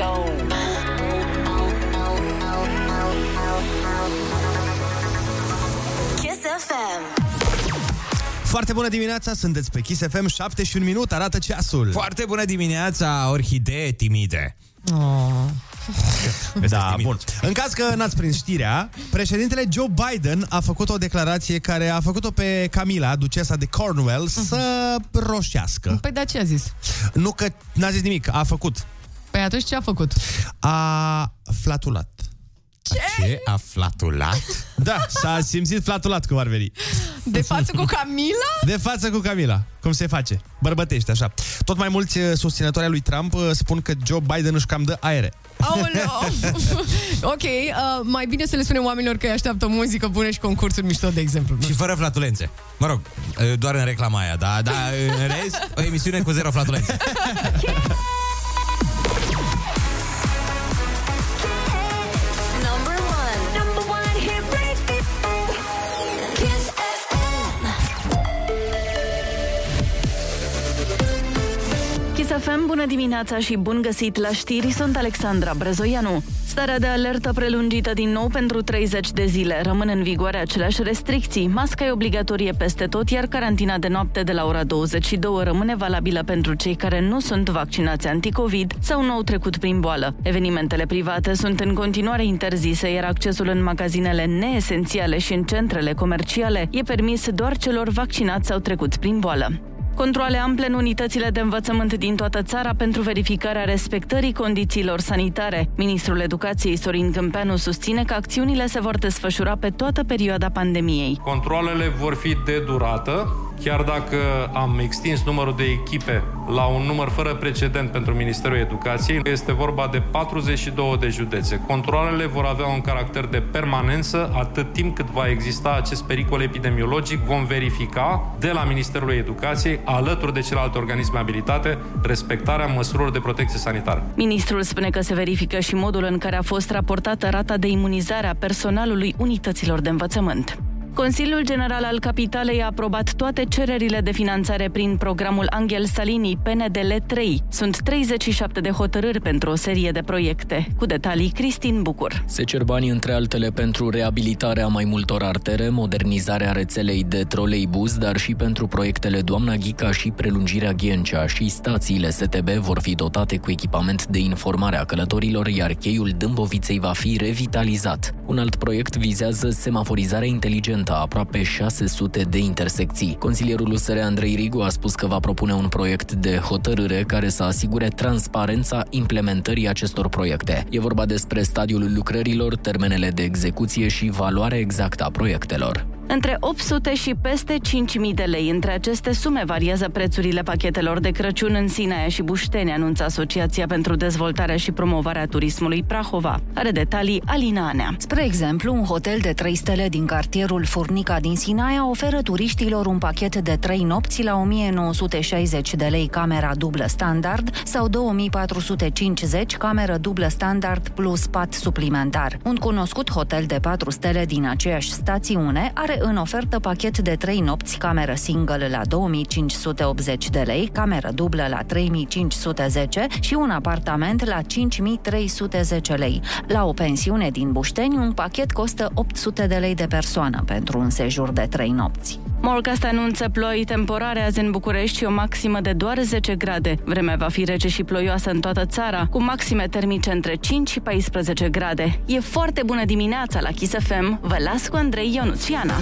radio. Kiss FM. Foarte bună dimineața, sunteți pe Kiss FM, 7 și un minut, arată ceasul. Foarte bună dimineața, orhidee timide. Da, bun. În caz că n-ați prins știrea, președintele Joe Biden a făcut o declarație care a făcut-o pe Camila, ducesa de Cornwall, să roșească. Păi da, ce a zis? Nu că n-a zis nimic, a făcut. Păi atunci ce a făcut? A flatulat. Ce? A flatulat? Da, s-a simțit flatulat cum ar veni. De față cu Camila? De față cu Camila. Cum se face? Bărbătește, așa. Tot mai mulți uh, susținători ai lui Trump uh, spun că Joe Biden își cam dă aere. Aoleo! ok, uh, mai bine să le spunem oamenilor că îi așteaptă muzică bună și concursuri mișto, de exemplu. Și fără flatulențe. Mă rog, uh, doar în reclama aia, da, da, în rest, o emisiune cu zero flatulențe. Chisafem, bună dimineața și bun găsit la știri, sunt Alexandra Brezoianu. Starea de alertă prelungită din nou pentru 30 de zile. Rămân în vigoare aceleași restricții. Masca e obligatorie peste tot, iar carantina de noapte de la ora 22 rămâne valabilă pentru cei care nu sunt vaccinați anticovid sau nu au trecut prin boală. Evenimentele private sunt în continuare interzise, iar accesul în magazinele neesențiale și în centrele comerciale e permis doar celor vaccinați sau trecuți prin boală. Controle ample în unitățile de învățământ din toată țara pentru verificarea respectării condițiilor sanitare. Ministrul Educației Sorin Câmpeanu susține că acțiunile se vor desfășura pe toată perioada pandemiei. Controlele vor fi de durată, chiar dacă am extins numărul de echipe la un număr fără precedent pentru Ministerul Educației. Este vorba de 42 de județe. Controlele vor avea un caracter de permanență atât timp cât va exista acest pericol epidemiologic. Vom verifica de la Ministerul Educației, alături de celelalte organisme abilitate, respectarea măsurilor de protecție sanitară. Ministrul spune că se verifică și modul în care a fost raportată rata de imunizare a personalului unităților de învățământ. Consiliul General al Capitalei a aprobat toate cererile de finanțare prin programul Angel Salini PNDL 3. Sunt 37 de hotărâri pentru o serie de proiecte. Cu detalii, Cristin Bucur. Se cer bani între altele pentru reabilitarea mai multor artere, modernizarea rețelei de troleibuz, dar și pentru proiectele Doamna Ghica și prelungirea Ghencea și stațiile STB vor fi dotate cu echipament de informare a călătorilor, iar cheiul Dâmboviței va fi revitalizat. Un alt proiect vizează semaforizarea inteligentă a aproape 600 de intersecții. Consilierul USR Andrei Rigu a spus că va propune un proiect de hotărâre care să asigure transparența implementării acestor proiecte. E vorba despre stadiul lucrărilor, termenele de execuție și valoarea exactă a proiectelor. Între 800 și peste 5.000 de lei. Între aceste sume variază prețurile pachetelor de Crăciun în Sinaia și Bușteni, anunță Asociația pentru Dezvoltarea și Promovarea Turismului Prahova. Are detalii Alina Anea. Spre exemplu, un hotel de 3 stele din cartierul Furnica din Sinaia oferă turiștilor un pachet de 3 nopți la 1960 de lei camera dublă standard sau 2450 cameră dublă standard plus pat suplimentar. Un cunoscut hotel de 4 stele din aceeași stațiune are în ofertă pachet de 3 nopți cameră single la 2580 de lei, cameră dublă la 3510 și un apartament la 5310 lei. La o pensiune din Bușteni, un pachet costă 800 de lei de persoană pentru un sejur de 3 nopți. Morcast anunță ploi temporare azi în București și o maximă de doar 10 grade. Vremea va fi rece și ploioasă în toată țara, cu maxime termice între 5 și 14 grade. E foarte bună dimineața la Kiss FM. Vă las cu Andrei Ionuțiana.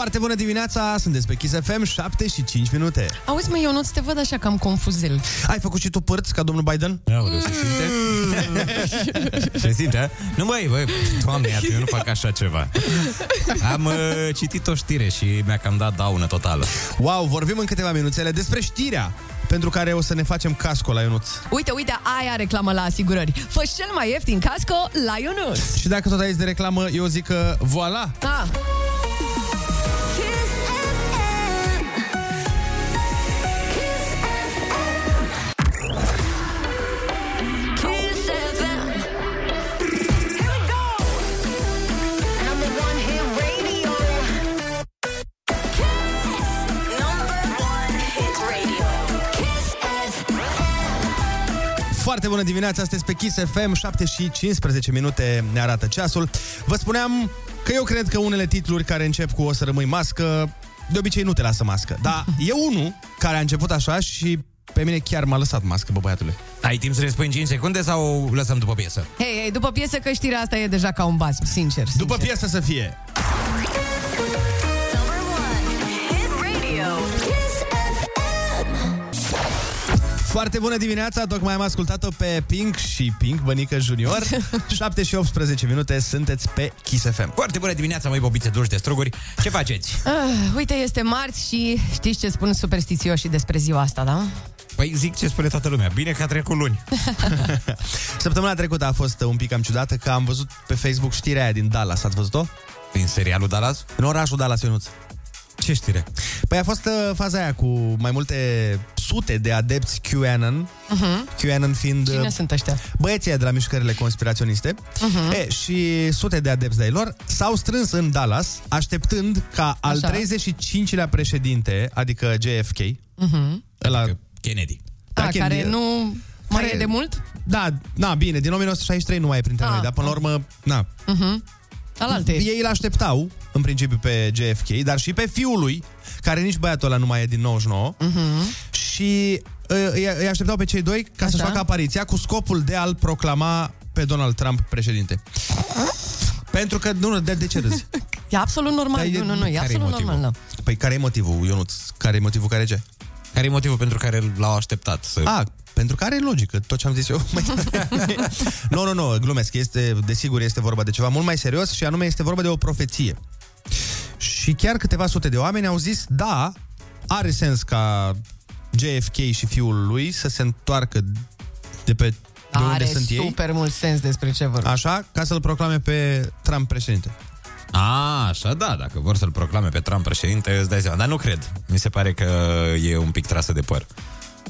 Foarte bună dimineața, sunteți pe Kiss FM, 7 și 5 minute. Auzi, mă, eu nu te văd așa cam confuzel. Ai făcut și tu părți ca domnul Biden? Aoleu, se simte? se simte, a? Nu băi, băi, doamne, iată, eu nu fac așa ceva. Am uh, citit o știre și mi-a cam dat daună totală. Wow, vorbim în câteva minuțele despre știrea pentru care o să ne facem casco la Ionuț. Uite, uite, aia reclamă la asigurări. Fă cel mai ieftin casco la Ionuț. Și dacă tot aici de reclamă, eu zic că voila! Ah, Kiss Foarte bună dimineața, sunteți pe Kiss FM, 7 și 15 minute ne arată ceasul. Vă spuneam că eu cred că unele titluri care încep cu o să rămâi mască, de obicei nu te lasă mască. Dar e unul care a început așa și pe mine chiar m-a lăsat mască, bă băiatule. Ai timp să răspunzi în 5 secunde sau lăsăm după piesă? Hei, hei, după piesă că știrea asta e deja ca un basm, sincer. sincer. După piesă să fie. Foarte bună dimineața, tocmai am ascultat-o pe Pink și Pink, Bănică Junior. 7 și 18 minute, sunteți pe Kiss FM. Foarte bună dimineața, măi bobițe dulci de struguri. Ce faceți? Ah, uite, este marți și știți ce spun superstițioșii despre ziua asta, da? Păi zic ce spune toată lumea. Bine că a trecut luni. Săptămâna trecută a fost un pic cam ciudată că am văzut pe Facebook știrea aia din Dallas, ați văzut-o? Din serialul Dallas? În orașul Dallas, Ionuț. Ce știre? Păi a fost uh, faza aia cu mai multe sute de adepți QAnon, uh-huh. QAnon fiind uh, Cine sunt ăștia? băieții aia de la mișcările conspiraționiste uh-huh. e, și sute de adepți de-ai lor s-au strâns în Dallas așteptând ca al Așa. 35-lea președinte, adică JFK, Uh-huh. ăla, Adică Kennedy. Da, A, Kennedy. care nu mai Care- e de mult? da, na, bine, din 1963 nu mai e printre Ah, noi, dar până la urmă, na, Alalte. ei îl așteptau, în principiu, pe JFK, dar și pe fiul lui, care nici băiatul ăla nu mai e din 99, uh-huh. și uh, îi, îi așteptau pe cei doi ca să-și Așa. facă apariția cu scopul de a-l proclama pe Donald Trump președinte. Pentru că, nu, nu, de, de ce râzi? E absolut normal. Dar e- nu, nu, nu, e care e absolut motivul? normal. Da. Păi care e motivul, Ionuț? Care e motivul care ce? Care e motivul pentru care l-au așteptat să... A, pentru care e logică, tot ce am zis eu. mai devreme. nu, nu, nu, glumesc. Este, desigur, este vorba de ceva mult mai serios și anume este vorba de o profeție. Și chiar câteva sute de oameni au zis, da, are sens ca JFK și fiul lui să se întoarcă de pe de unde Are sunt ei, super mult sens despre ce vorbim. așa, ca să-l proclame pe Trump președinte. A, așa da, dacă vor să-l proclame pe Trump președinte, îți dai seama. Dar nu cred. Mi se pare că e un pic trasă de păr.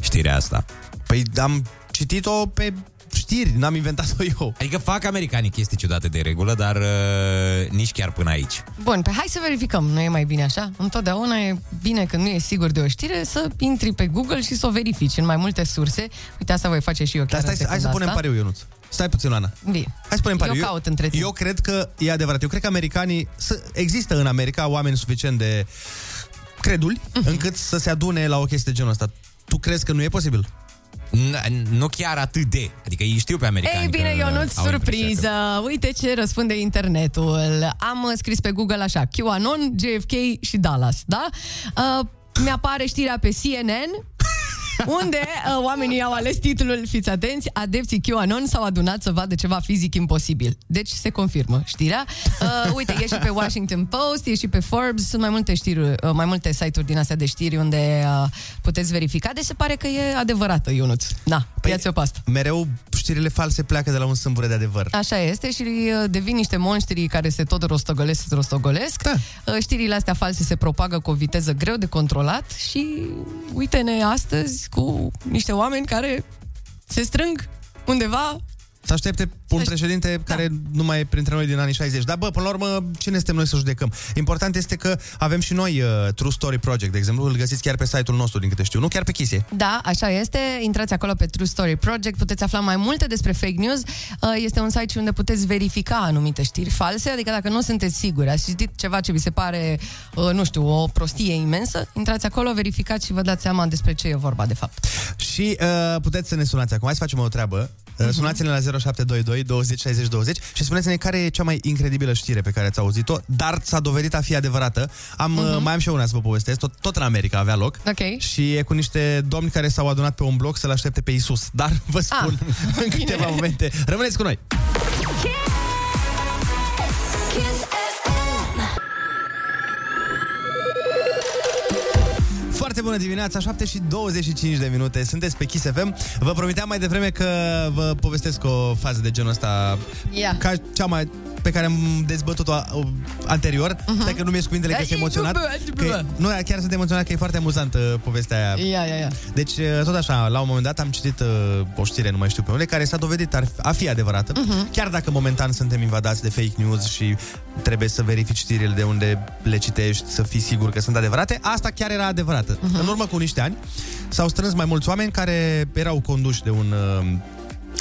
Știrea asta. Păi am citit-o pe știri, n-am inventat-o eu. Adică fac americanii chestii ciudate de regulă, dar uh, nici chiar până aici. Bun, pe hai să verificăm. Nu e mai bine așa? Întotdeauna e bine când nu e sigur de o știre să intri pe Google și să o verifici în mai multe surse. Uite, asta voi face și eu chiar Dar stai, în hai să secunda punem asta. pariu, Ionuț. Stai puțin, Ana. Bine. Hai să punem pariu. Eu caut între timp. eu cred că e adevărat. Eu cred că americanii... Să, există în America oameni suficient de creduli Mhm. încât să se adune la o chestie de genul ăsta. Tu crezi că nu e posibil? N- nu chiar atât de. Adică ei știu pe americani Ei bine, că eu nu au surpriză. impresia Uite ce răspunde internetul. Am uh, scris pe Google așa, QAnon, JFK și Dallas, da? Uh, mi-apare știrea pe CNN, unde uh, oamenii au ales titlul, fiți atenți, adepții QAnon s-au adunat să vadă ceva fizic imposibil. Deci se confirmă știrea. Uh, uite, e și pe Washington Post, e și pe Forbes, sunt mai multe știri, uh, mai multe site-uri din astea de știri unde uh, puteți verifica. Deci se pare că e adevărată, Ionuț. Na, păi, ia-ți o pastă. Mereu știrile false pleacă de la un sâmbure de adevăr. Așa este și uh, devin niște monștri care se tot rostogolesc, se rostogolesc. Da. Uh, Știrile astea false se propagă cu o viteză greu de controlat și uite-ne astăzi cu niște oameni care se strâng undeva Să aștepte un Să- președinte care nu mai e printre noi din anii 60. Dar, bă, până la urmă, cine suntem noi să judecăm? Important este că avem și noi uh, True Story Project, de exemplu, îl găsiți chiar pe site-ul nostru, din câte știu. Nu chiar pe Chisie. Da, așa este. Intrați acolo pe True Story Project, puteți afla mai multe despre fake news. Uh, Este un site unde puteți verifica anumite știri false, adică dacă nu sunteți siguri, ați citit ceva ce vi se pare, uh, nu știu, o prostie imensă, intrați acolo, verificați și vă dați seama despre ce e vorba de fapt. Și uh, puteți să ne sunați acum. Hai să facem o treabă. Uh, Sunați-ne la 0722 20 60 20 și spuneți-ne care e cea mai incredibilă știre pe care ați auzit-o, dar s-a dovedit a fi adevărată. Am, uh, mai am și eu una să vă povestesc, tot, tot în America avea loc. Ok. Și e cu niște domni care s-au adunat pe un bloc să-l aștepte pe Isus. Dar vă spun în câteva momente. Rămâneți cu noi! Bună dimineața, 7 și 25 de minute. Sunteți pe Kiss FM. Vă promiteam mai devreme că vă povestesc o fază de genul ăsta Ia. ca cea mai pe care am dezbătut-o a- o- anterior. Uh-huh. Stai că nu mi-e cuvintele că Da, sunt e- emoționat. bă, bă, Că, nu, chiar sunt emoționat că e foarte amuzantă povestea aia. Ia, ia, ia. Deci, tot așa, la un moment dat am citit uh, o știre, nu mai știu pe unde, care s-a dovedit ar- a fi adevărată, uh-huh. chiar dacă momentan suntem invadați de fake news și trebuie să verifici știrile de unde le citești, să fii sigur că sunt adevărate, asta chiar era adevărată. Uh-huh. În urmă cu niște ani s-au strâns mai mulți oameni care erau conduși de un uh,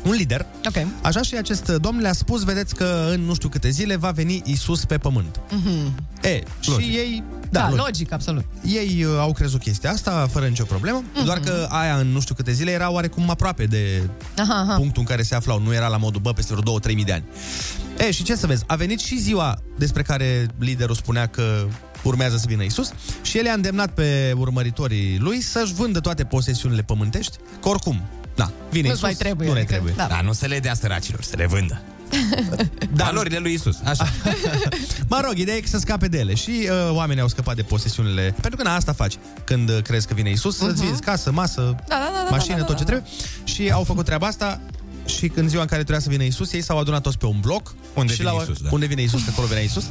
un lider. Ok. Așa și acest domn le-a spus, vedeți că în nu știu câte zile va veni Isus pe pământ. Mhm. E, logic. și ei... Da, logic. logic, absolut. Ei uh, au crezut chestia asta fără nicio problemă, Mhm. doar că aia în nu știu câte zile era oarecum aproape de Aha, aha. punctul în care se aflau. Nu era la modul, bă, peste vreo 2-3 mii de ani. E, și ce să vezi, a venit și ziua despre care liderul spunea că urmează să vină Isus și el a îndemnat pe urmăritorii lui să-și vândă toate posesiunile pământești, că oricum, na, vine Nu-ți Isus, mai trebuie, nu ne adică, trebuie. da. Da, nu să le dea săracilor, să le vândă. Da. Valorile lui Isus. Așa. Mă rog, ideea e că să scape de ele și uh, oamenii au scăpat de posesiunile. Pentru că na, asta faci când uh, crezi că vine Isus, uh-huh. să-ți vinzi casă, masă, Da, da, da, da, mașină, da, da, tot ce da. trebuie. Și au făcut treaba asta și când ziua în care trebuia să vină Isus, ei s-au adunat toți pe un bloc. Unde și vine l-au, Isus, da. Unde vine Isus, că acolo venea Isus.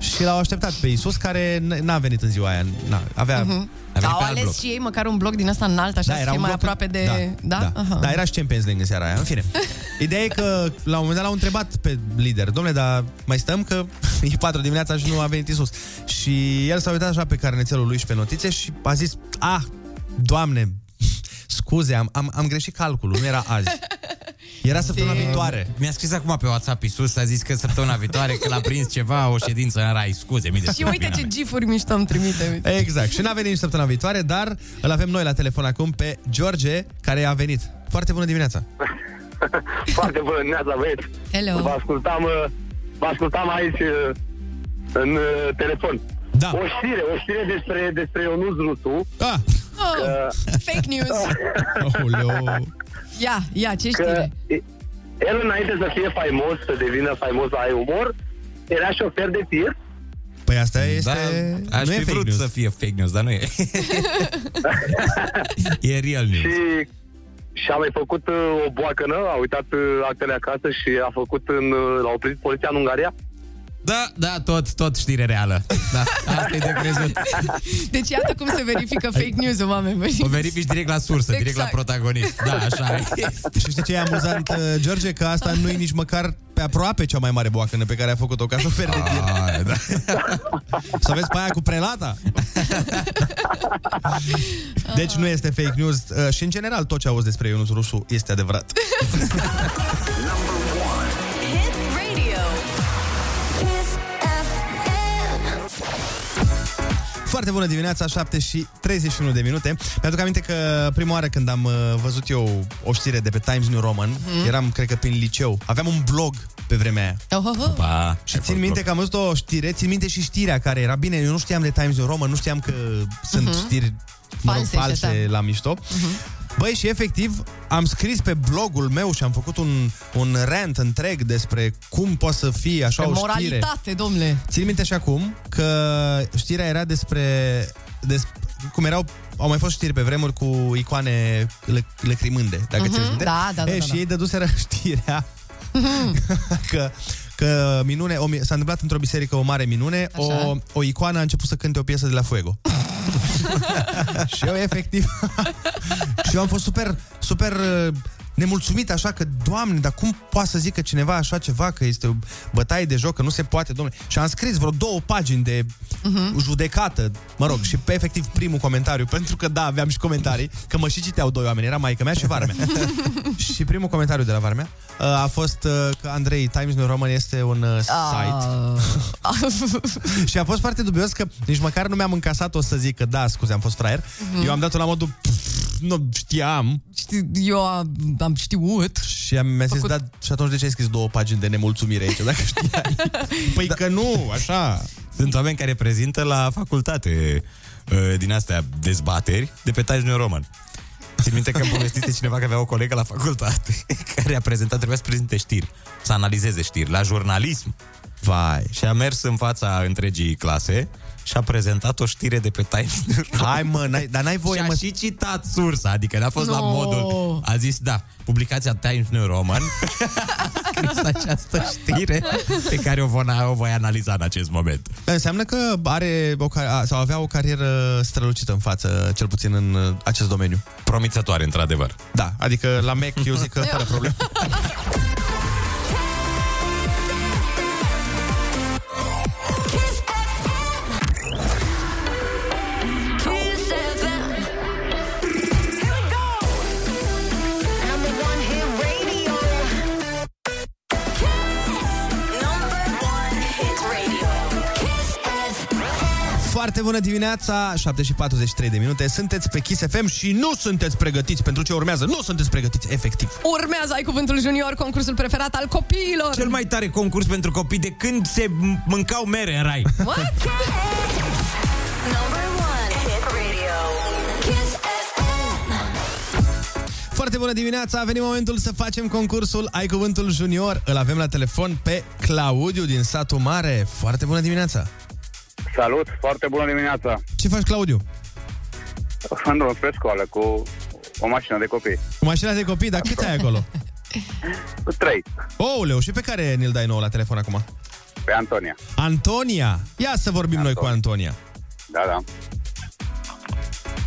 și l-au așteptat pe Isus, care n- n-a venit în ziua aia. N-a, avea... Uh-huh. Au ales și ei măcar un bloc din ăsta înalt, așa, da, să fie mai aproape de... Da, da, Aha. da, era și Champions League în seara aia. În fine. Ideea e că la un moment dat l-au întrebat pe lider, domnule, dar mai stăm că e 4 dimineața și nu a venit Isus. Și el s-a uitat așa pe carnețelul lui și pe notițe și a zis, ah, doamne, scuze, am, am, am greșit calculul, nu era azi. Era săptămâna viitoare. Mi-a scris acum pe WhatsApp Isus, a zis că săptămâna viitoare, că l-a prins ceva, o ședință în rai. Scuze, mii de Și uite ce gifuri mișto îmi trimite. Uite. Exact. Și n-a venit nici săptămâna viitoare, dar îl avem noi la telefon acum pe George, care a venit. Foarte bună dimineața! Foarte bună dimineața, băieți. Hello. Vă ascultam, uh, vă ascultam aici uh, în uh, telefon. Da. O știre, o știre despre, despre Ionuț Rusu. Ah. Oh, fake news. Aoleu. Ia, ia, ce Că știre? e- el înainte să fie faimos, să devină faimos la umor, era șofer de tir. Păi asta este... Da, aș nu fi e fake vrut news. să fie fake news, dar nu e. e real news. Și, și a mai făcut uh, o boacănă, a uitat uh, actele acasă și a făcut în, uh, l-a oprit poliția în Ungaria. Da, da, tot, tot știre reală. Da, asta e de crezut. Deci iată cum se verifică fake news-ul, oameni buni. O verifici direct la sursă, direct la Exact. protagonist. Da, așa este. Și știi ce e amuzant, uh, George? Că asta nu e nici măcar pe aproape cea mai mare boacănă pe care a făcut-o ca șofer de tir. Ah, da. Să vezi pe aia cu prelata. Deci nu este fake news uh, și în general tot ce auzi despre Ionuț Rusu este adevărat. Foarte bună dimineața, 7 și 31 de minute. Mi-aduc aminte că prima oară când am uh, văzut eu o știre de pe Times New Roman, Mhm. eram, cred că, prin liceu. Aveam un blog pe vremea aia. Oh, oh, oh. Ba, Și țin minte că am văzut o știre, țin minte și știrea care era. Bine, eu nu știam de Times New Roman, nu știam că sunt Mhm. știri mă rog, False și false așa. la mișto. Băi, și efectiv am scris pe blogul meu și am făcut un, un rant întreg despre cum poate să fie așa Pe o știre. moralitate, domnule. Țin minte și acum că știrea era despre, despre cum erau au mai fost știri pe vremuri cu icoane lă, lăcrimânde, dacă Mhm, ți-ți minte. da, da, da, E, da, și da. ei dăduseră știrea că, că minune, o, mi- s-a întâmplat într-o biserică o mare minune, o, Așa. o icoană a început să cânte o piesă de la Fuego. și eu efectiv și eu am fost super, super uh, nemulțumit așa că, doamne, dar cum poate să zică cineva așa ceva, că este o bătaie de joc, că nu se poate, domnule. Și am scris vreo două pagini de uh-huh. judecată, mă rog, și pe efectiv primul comentariu, pentru că da, aveam și comentarii, că mă și citeau doi oameni, era maica mea și vara mea. și primul comentariu de la vara mea uh, a fost uh, că Andrei, Times New Roman este un uh, site Ah. și a fost foarte dubios că nici măcar nu mi-am încasat o să zic că da, scuze, am fost fraier. Mhm. Eu am dat-o la modul "Pff, nu știam Știi, eu am, am știut. și am, mi-a zis, Făcut- da, și atunci de ce ai scris două pagini de nemulțumire aici, dacă știai? Păi da. că nu, așa. Sunt oameni care prezintă la facultate uh, din astea dezbateri de pe Times New Roman. Țin minte că îmi povestise cineva că avea o colegă la facultate care a prezentat, trebuia să prezinte știri, să analizeze știri, la jurnalism. Vai. Și a mers în fața întregii clase și a prezentat o știre de pe Times New Roman. Hai mă, n-ai, dar n-ai voie, și a mă. și citat sursa, adică n-a fost la No. modul... A zis, da, publicația Times New Roman a scris această știre pe care o, voi, o voi analiza în acest moment. Înseamnă că are o, car- a- sau avea o carieră strălucită în față, cel puțin în uh, acest domeniu. Promițătoare, într-adevăr. Da, adică la Mac eu zic că fără probleme. Foarte bună dimineața, 7 și 43 de minute. Sunteți pe Kiss FM și nu sunteți pregătiți pentru ce urmează. Nu sunteți pregătiți, efectiv. Urmează Ai Cuvântul Junior, concursul preferat al copiilor. Cel mai tare concurs pentru copii de când se m- mâncau mere în rai. What? Number one. Hit radio. Kiss FM. Foarte bună dimineața, a venit momentul să facem concursul Ai Cuvântul Junior. Îl avem la telefon pe Claudiu din satul mare. Foarte bună dimineața. Salut, foarte bună dimineața. Ce faci, Claudiu? În drum spre școală cu o mașină de copii. Cu mașina de copii, dar cât ai acolo? Cu trei, Ouleu, și pe care ne-l dai nou la telefon acum? pe Antonia. Antonia. Ia să vorbim noi cu Antonia. Da, da.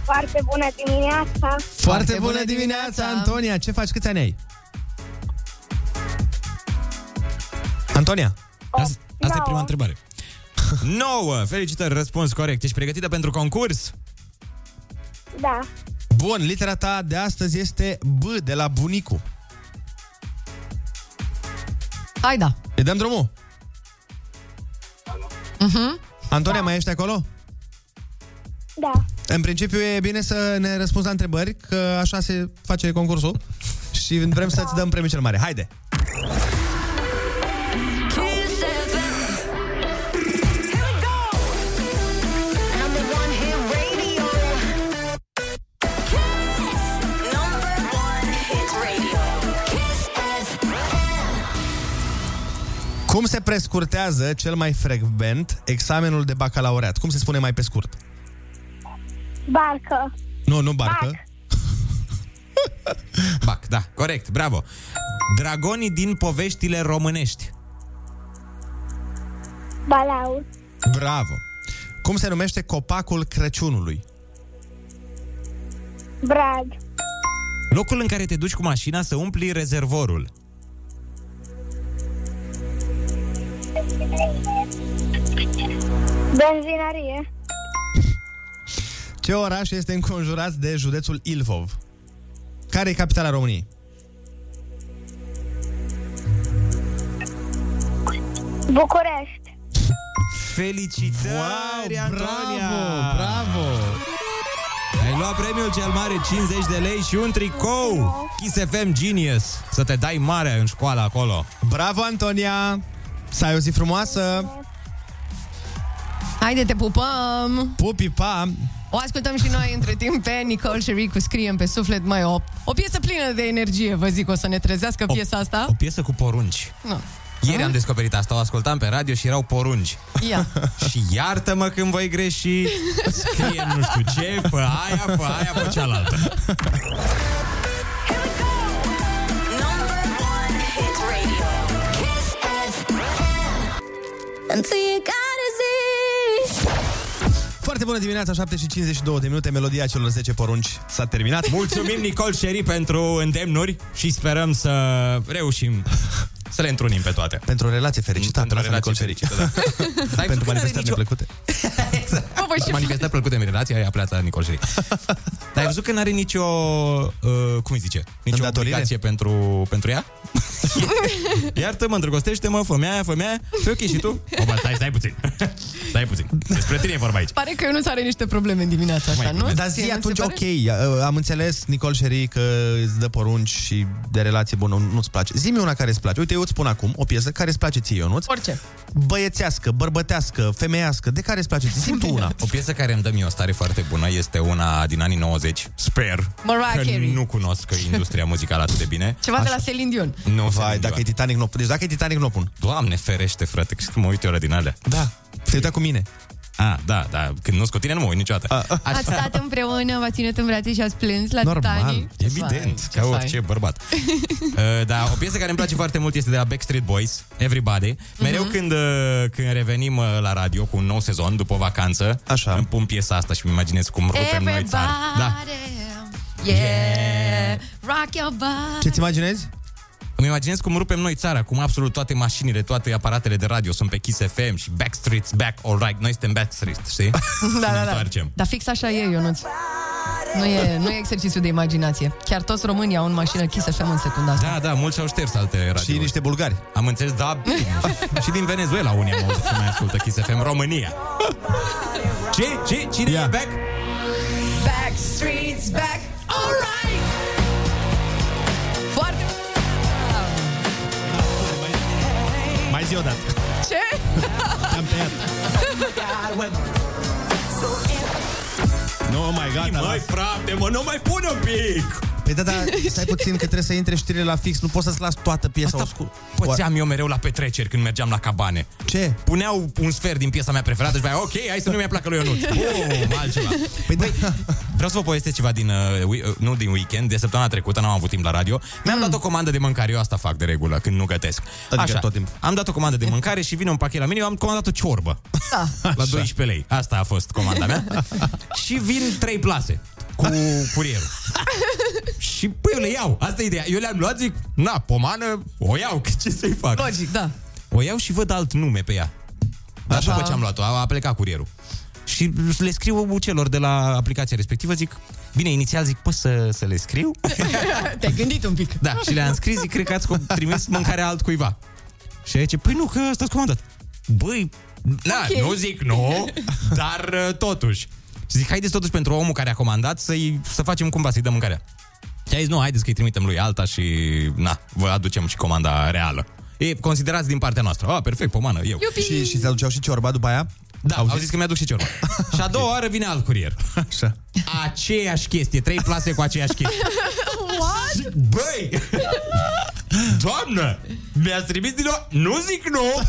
Foarte bună dimineața! Foarte bună dimineața, Antonia. Ce faci? Câți ani ai? Antonia. Asta, asta e nouă. prima întrebare. 9! Felicitări, răspuns corect. Ești pregătită pentru concurs? Da, Bun, litera ta de astăzi este B de la bunicu. Hai da. Îi dăm drumul? Mhm. Antonia, mai ești acolo? da. În principiu e bine să ne răspunzi la întrebări, că așa se face concursul și vrem să-ți dăm premiul cel mare. Haide! Cum se prescurtează cel mai frecvent examenul de bacalaureat? Cum se spune mai pe scurt? Barcă, Nu, nu barcă. Bac. Bac, da, corect, bravo. Dragonii din poveștile românești. balaur, Bravo! Cum se numește copacul Crăciunului? brad, Locul în care te duci cu mașina să umpli rezervorul. Benzinărie, Ce oraș este înconjurat de județul Ilfov? Care e capitala României? București, Felicitări, Antonia! Bravo! Bravo! Ai luat premiul cel mare 50 de lei și un tricou Kiss FM Genius Să te dai mare în școală acolo Bravo, Antonia! Să ai o zi frumoasă! Haide, te pupăm! Pupi, pa! O ascultăm și noi între timp pe Nicole Sherry cu Scriem pe suflet, mai o, o piesă plină de energie, vă zic, o să ne trezească piesa asta. O piesă cu porunci Nu. Ieri am descoperit asta, o ascultam pe radio și erau porunci Ia. Și iartă-mă când voi greși Scrie nu știu ce, fă aia, fă aia, fă cealaltă Until you gotta see. Foarte bună dimineața, 7 și 52 de minute, melodia celor 10 porunci s-a terminat. Mulțumim Nicol Sherry pentru îndemnuri Și sperăm să reușim să le întrunim pe toate Pentru o relație fericită, Pentru o Lasă relație Nicol Sherry. fericită, da. Dar ai Pentru văzut că n-are manifestări nicio- neplăcute. Bă, voi și Manifestări plăcute în relația aia pleața Nicol Sherry. Dar ai văzut că n-are nicio, uh, cum îi zice, nicio Îndatorire? obligație pentru, pentru ea? Iartă-mă, îndrăgostește-mă, fă-mi aia, fă-mi aia. E ok și tu? O, bă, stai, stai puțin. Stai puțin. Despre tine e vorba aici. Pare că eu nu are niște probleme în dimineața asta, Mai nu? Dar Ție zi nu se atunci, pare? ok, uh, am înțeles, Nicol Sherry, că îți dă porunci și de relație bună nu-ți place. Zi-mi una care îți place. Uite, eu îți spun acum o piesă care îți place ție, Ionuț. Orice. Băiețească, bărbătească, femeiască, de care îți place ție? Zi tu una. O piesă care îmi dă mie o stare foarte bună este una din anii 90, sper, Mariah că Carey. nu cunosc industria muzicală atât de bine. Ceva de la Celine Dion. Nu, Vai, Celine dacă e Dion. Titanic, nu Deci dacă e Titanic, nu o pun. Doamne ferește, frate, că mă uit eu la din alea. Da. Te uita cu mine. Ah, da, da, când nu cu tine nu mă uit niciodată. A, Ați stat împreună, v-ați ținut în brațe și ați plâns la Normal, Titanic? Ce Evident, fain, ce ca fain. orice bărbat. uh, da, o piesă care îmi place foarte mult este de la Backstreet Boys, Everybody. Mereu Mhm. când, uh, când revenim uh, la radio cu un nou sezon, după o vacanță, Așa. îmi pun piesa asta și îmi imaginez cum rupem noi țara. Da. Yeah, rock your body. Ce-ți imaginezi? Îmi imaginez cum rupem noi țara, cum absolut toate mașinile, toate aparatele de radio sunt pe Kiss FM și Backstreet's back, all right, noi suntem Backstreet, știi? Da, ne da, da. întoarcem. Dar fix așa e, Ionuț. Nu e, nu e exercițiu de imaginație. Chiar toți românii au în mașină Kiss FM în secunda asta. Da, da, mulți au șters alte radio. Și niște bulgari. Am înțeles, da, bine. și din Venezuela unii am auzit că mai ascultă Kiss FM România. Ce? Ce? Cine Ia. e back? Backstreet's back, Mai zi o dată. Ce? Am tăiat. Nu, mai gata. Măi, las. frate, mă, nu mai pune un pic! Păi da, da, stai puțin că trebuie să intre știrile la fix, nu poți să-ți las toată piesa Asta oscur. pățeam eu mereu la petreceri când mergeam la cabane. Ce? Puneau un sfert din piesa mea preferată și mai ok, hai să nu mi-a placă lui Ionuț. Bum, altceva. Păi da, Vreau să vă povestesc ceva din, uh, wi- uh, nu din weekend, de săptămâna trecută, n-am avut timp la radio. Mi-am dat o comandă de mâncare, eu asta fac de regulă când nu gătesc. Adică tot timpul. Am dat o comandă de mâncare și vine un pachet la mine, eu am comandat o ciorbă. Da. La 12 lei. Asta a fost comanda mea. și vin trei plase cu curierul. Și păi eu le iau. Asta e ideea. Eu le-am luat, zic, na, pomană, o iau, că ce să-i fac? Logic, da. O iau și văd alt nume pe ea. Dar Așa. după ce am luat-o, a, a plecat curierul. Și le scriu celor de la aplicația respectivă, zic, bine, inițial zic, poți să, să le scriu? Te-ai gândit un pic. da, și le-am scris, zic, cred că ați co- trimis mâncarea altcuiva. Și aici, păi nu, că ăsta comandat. Băi, na, Ok. nu zic nu, dar uh, totuși. Și zic, haideți totuși pentru omul care a comandat să-i, să facem cumva, să-i dăm mâncarea. Și a zis, nu, haideți că-i trimitem lui alta și, na, vă aducem și comanda reală. E, considerați din partea noastră. Ah, perfect, pomană, eu. Iupi! și, și se aduceau și ciorba după aia? Da, Au au zis? zis că mi-aduc și ciorba. și a doua oară vine alt curier. Așa. Aceeași chestie, trei plase cu aceeași chestie. What? Băi! Doamnă! Mi-ați trimis din nou? Nu zic nu!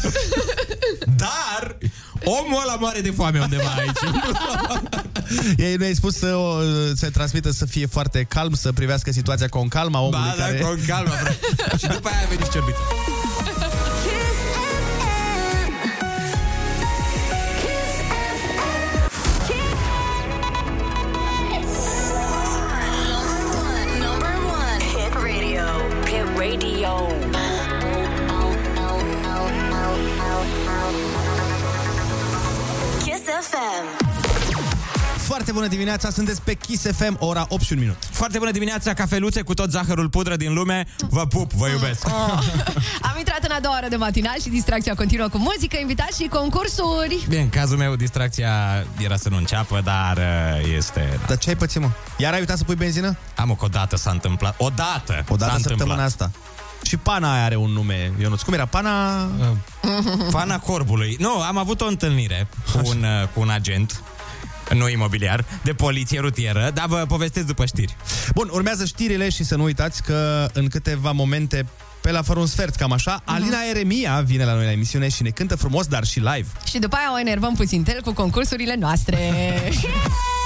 Dar omul ăla moare de foame undeva aici. Ei nu ai spus să o, să transmită să fie foarte calm, să privească situația cu calm a omului Ba, da, care... cu calma, frate. Și după aia a venit și radio. Kiss FM. Foarte bună dimineața, sunteți pe Kiss FM, ora 8 și un minut. Foarte bună dimineața, cafeluțe cu tot zahărul pudră din lume. Vă pup, vă iubesc. Oh. Am intrat în a doua oră de matinal și distracția continuă cu muzică, invitați și concursuri. Bine, în cazul meu, distracția era să nu înceapă, dar uh, este... Dar ce ai pățit, mă? Iar ai uitat să pui benzină? Am o dată s-a întâmplat. O dată O dată s-a săptămâna întâmplat. asta. Și pana aia are un nume, Ionuț. Cum era? Pana... Fana corbului. Nu, am avut o întâlnire cu un, uh, cu un agent nu imobiliar, de poliție rutieră, dar vă povestesc după știri. Bun, urmează știrile și să nu uitați că în câteva momente pe la fără un sfert, cam așa, Alina Eremia vine la noi la emisiune și ne cântă frumos, dar și live. Și după aia o enervăm puțin tel cu concursurile noastre.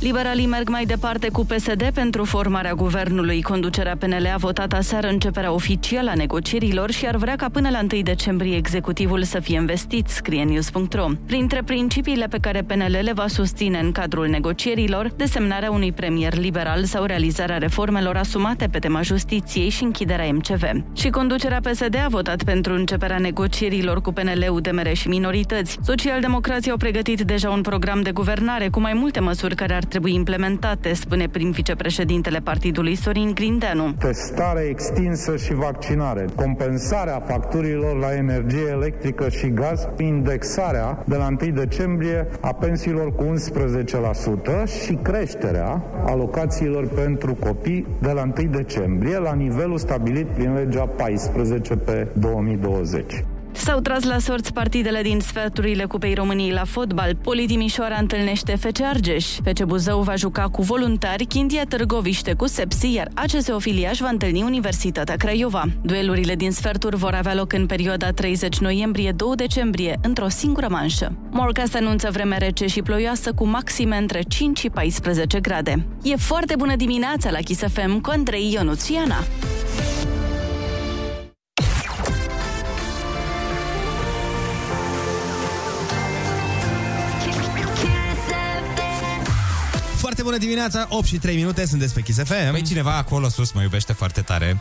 Liberalii merg mai departe cu PSD pentru formarea guvernului. Conducerea PNL a votat aseară începerea oficială a negocierilor și ar vrea ca până la 1 decembrie executivul să fie investit, scrie news.ro. Printre principiile pe care PNL le va susține în cadrul negocierilor, desemnarea unui premier liberal sau realizarea reformelor asumate pe tema justiției și închiderea MCV. Și conducerea PSD a votat pentru începerea negocierilor cu PNL, UDMR și minorități. Socialdemocrații au pregătit deja un program de guvernare cu mai multe măsuri care ar trebui implementate, spune prim vicepreședintele partidului Sorin Grindeanu. testare extinsă și vaccinare, compensarea facturilor la energie electrică și gaz, indexarea de la 1 decembrie a pensiilor cu 11% și creșterea alocațiilor pentru copii de la 1 decembrie la nivelul stabilit prin legea 14 pe 2020. S-au tras la sorți partidele din sferturile Cupei României la fotbal. Poli Timișoara întâlnește FC Argeș. FC Buzău va juca cu voluntari, Chindia Târgoviște cu Sepsi, iar ACS Ofiliaș va întâlni Universitatea Craiova. Duelurile din sferturi vor avea loc în perioada 30 noiembrie-2 decembrie, într-o singură manșă. Morcast anunță vreme rece și ploioasă cu maxime între 5 și 14 grade. E foarte bună dimineața la Kiss FM cu Andrei Ionuțiana. Bună dimineața, 8 și 3 minute, sunteți pe Kiss FM. Păi cineva acolo sus mă iubește foarte tare.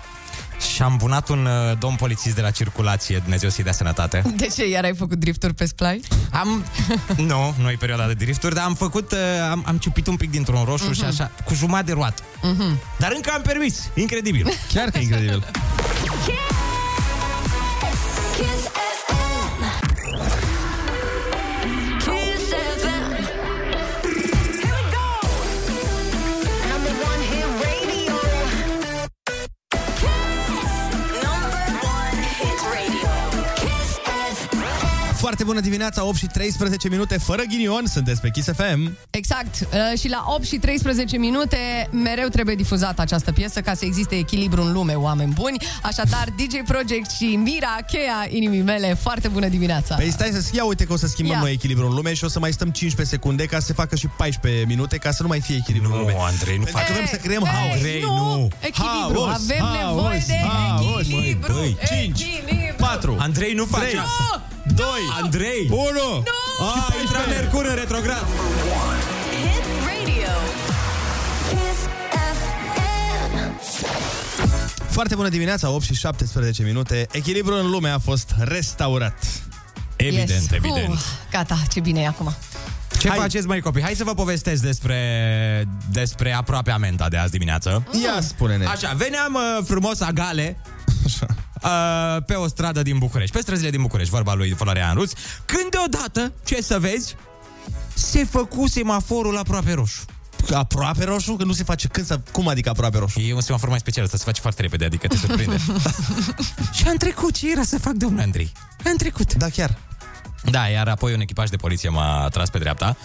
și am bunat un uh, domn polițist de la circulație, Dumnezeu să-i dea sănătate. De ce? Iar ai făcut drifturi pe splai? Am... nu, nu e perioada de drifturi, dar am făcut, uh, am, am ciupit un pic dintr-un roșu uh-huh. și așa, cu jumătate de roată. Uh-huh. Dar încă am permis. Incredibil. Chiar că e incredibil. Foarte bună dimineața, 8 și 13 minute, fără ghinion, sunteți pe Kiss FM. Exact. Uh, Și la 8 și 13 minute mereu trebuie difuzată această piesă ca să existe echilibru în lume, oameni buni. Așadar, DJ Project și Mira, cheia inimii mele, foarte bună dimineața. Păi stai să ia uite că o să schimbăm Ia. noi echilibrul în lume și o să mai stăm 15 secunde ca să se facă și 14 minute ca să nu mai fie echilibru în lume. Nu, Andrei, nu Pentru faci. că vrem să creăm Ei, haos. Andrei, nu. nu. Echilibru. Haos, Avem haos, nevoie de haos, echilibru. măi, băi, Echilibru. 4, Andrei, nu faci Trei. asta. 2, Andrei! 1. A, intra Mercur în retrograd. Hit radio. Kiss FM. Foarte bună dimineața, 8 și 17 minute. Echilibrul în lume a fost restaurat. Evident, Yes. evident. Uh, gata, ce bine e acum. Ce Hai. faceți, mai copii? Hai să vă povestesc despre, despre aproape amenta de azi dimineață. Ia spune-ne. Așa, veneam uh, frumos agale uh, pe o stradă din București, pe străzile din București, vorba lui Florian Ruț, când deodată, ce să vezi, se făcu semaforul aproape roșu. Aproape roșu? Că nu se face când să... Cum adică aproape roșu? E un semafor mai special, ăsta se face foarte repede, adică te surprinde. și am trecut, ce era să fac, domnule Andrei? Am trecut. Da, chiar. Da, iar apoi un echipaj de poliție m-a tras pe dreapta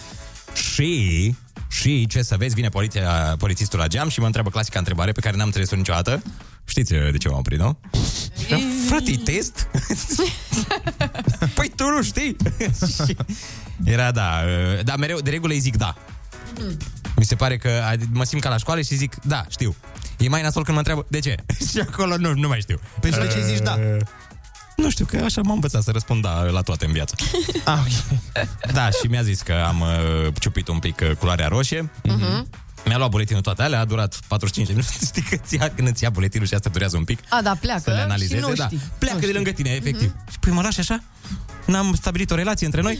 și, și ce să vezi, vine poliția, polițistul la geam și mă întreabă clasica întrebare pe care n-am înțeles-o niciodată. Știți uh, de ce m-am oprit, nu? Și am, Frate, e test? păi tu nu știi? Și Era da, uh, dar mereu, de regulă îi zic da. Mi se pare că ad- mă simt ca la școală și zic da, știu. E mai nasol când mă întreabă de ce? și acolo nu, nu mai știu. Păi și de ce zici da? Nu știu, că așa m-am învățat să răspund da la toate în viață. Ah, ok. Da, și mi-a zis că am uh, ciupit un pic uh, culoarea roșie. Mi-a luat buletinul toate alea, a durat 45 de minute. Știi că ți ia, când îți ia buletinul și asta durează un pic A, da, pleacă să le analizeze. și nu da. știi. Pleacă nu de lângă tine, efectiv. Și păi mă lași așa? N-am stabilit o relație între noi?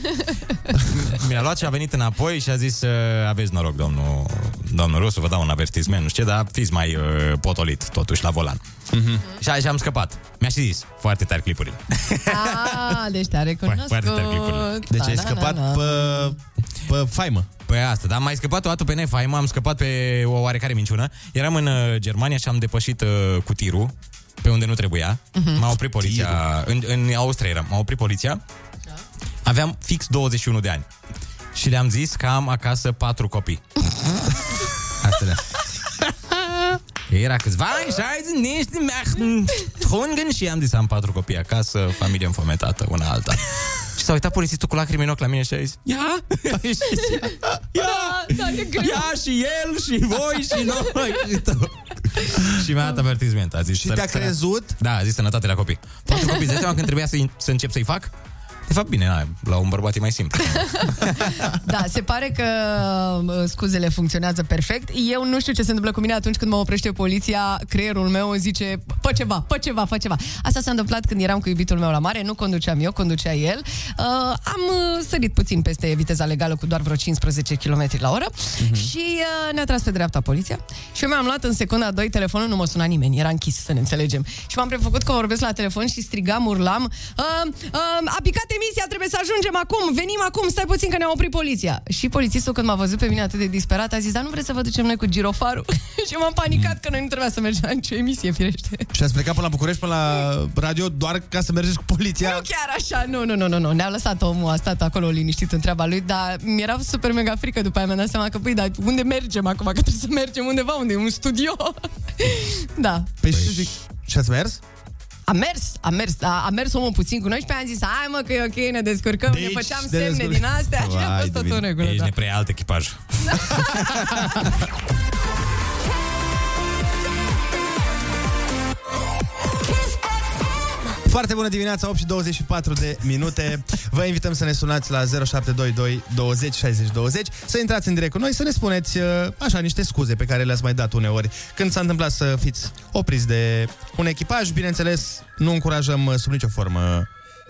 Mi-a luat și a venit înapoi și a zis uh, aveți noroc, domnul, domnul Rusu, vă dau un avertisment, nu știu ce, dar fiți mai uh, potolit totuși la volan. Și așa am scăpat. Mi-a și zis, foarte tari clipurile. Ah, deci te-a recunoscut. Foarte tare clipurile. Deci Da, ai da, scăpat da, da. pe, pe faimă. Păi asta, dar am mai scăpat o dată pe nefaimă, am scăpat pe o oarecare minciună. Eram în uh, Germania și am depășit uh, cu tirul pe unde nu trebuia. Mhm. M-a oprit poliția. În, în Austria eram. M-a oprit poliția. Aveam fix 21 de ani. Și le-am zis că am acasă patru copii. Asta le Era câțiva ani și ai zis, niște mechten, trungen și am zis, am patru copii acasă, familie înfometată, una alta. Și s-a uitat polițistul cu lacrimi în ochi la mine și a zis, ia, și zis, ia, Da, e greu. ia și el și voi și noi și tu. Și mi-a dat avertisment. A zis, Și te-a "Sănă- crezut? Da, a zis sănătate la copii. Patru copii, îți dai seama când trebuia să, să încep să-i fac? De fapt, bine, na, la un bărbat e mai simplu. Da, se pare că uh, scuzele funcționează perfect. Eu nu știu ce se întâmplă cu mine atunci când mă oprește poliția, creierul meu zice, fă ceva, fă ceva, fă ceva. Asta s-a întâmplat când eram cu iubitul meu la mare, nu conduceam eu, conducea el. Uh, am uh, sărit puțin peste viteza legală cu doar vreo 15 km la oră și uh, ne-a tras pe dreapta poliția. Și eu mi-am luat în secunda 2 telefonul, nu mă suna nimeni, era închis să ne înțelegem. Și m-am prefăcut că vorbesc la telefon și strigam, urlam, uh, uh, a picat emisia, trebuie să ajungem acum, venim acum, stai puțin că ne-a oprit poliția. Și polițistul când m-a văzut pe mine atât de disperat a zis, dar nu vreți să vă ducem noi cu girofarul? și m-am panicat că noi nu trebuia să mergem la nicio emisie, firește. Și ați plecat până la București, până la radio, doar ca să mergeți cu poliția? Nu chiar așa, nu, nu, nu, nu, nu. Ne-a lăsat omul, a stat acolo liniștit în treaba lui, dar mi-era super mega frică după aia, mi-am dat seama că, păi, dar unde mergem acum? Că trebuie să mergem undeva, unde e un studio. da. Păi și zic, și ați mers? A mers, a mers, a, a mers omul puțin cu noi și pe aia am zis, hai mă că e ok, ne descurcăm, Deci, ne făceam ne semne descurcăm. din astea și a Vai fost de tot bine. în regulă. Ești Da. ne prea alt echipaj. Foarte bună dimineața, 8 și 24 de minute. Vă invităm să ne sunați la 0722 20 60 20 să intrați în direct cu noi, să ne spuneți uh, așa niște scuze pe care le-ați mai dat uneori când s-a întâmplat să fiți opriți de un echipaj. Bineînțeles, nu încurajăm uh, sub nicio formă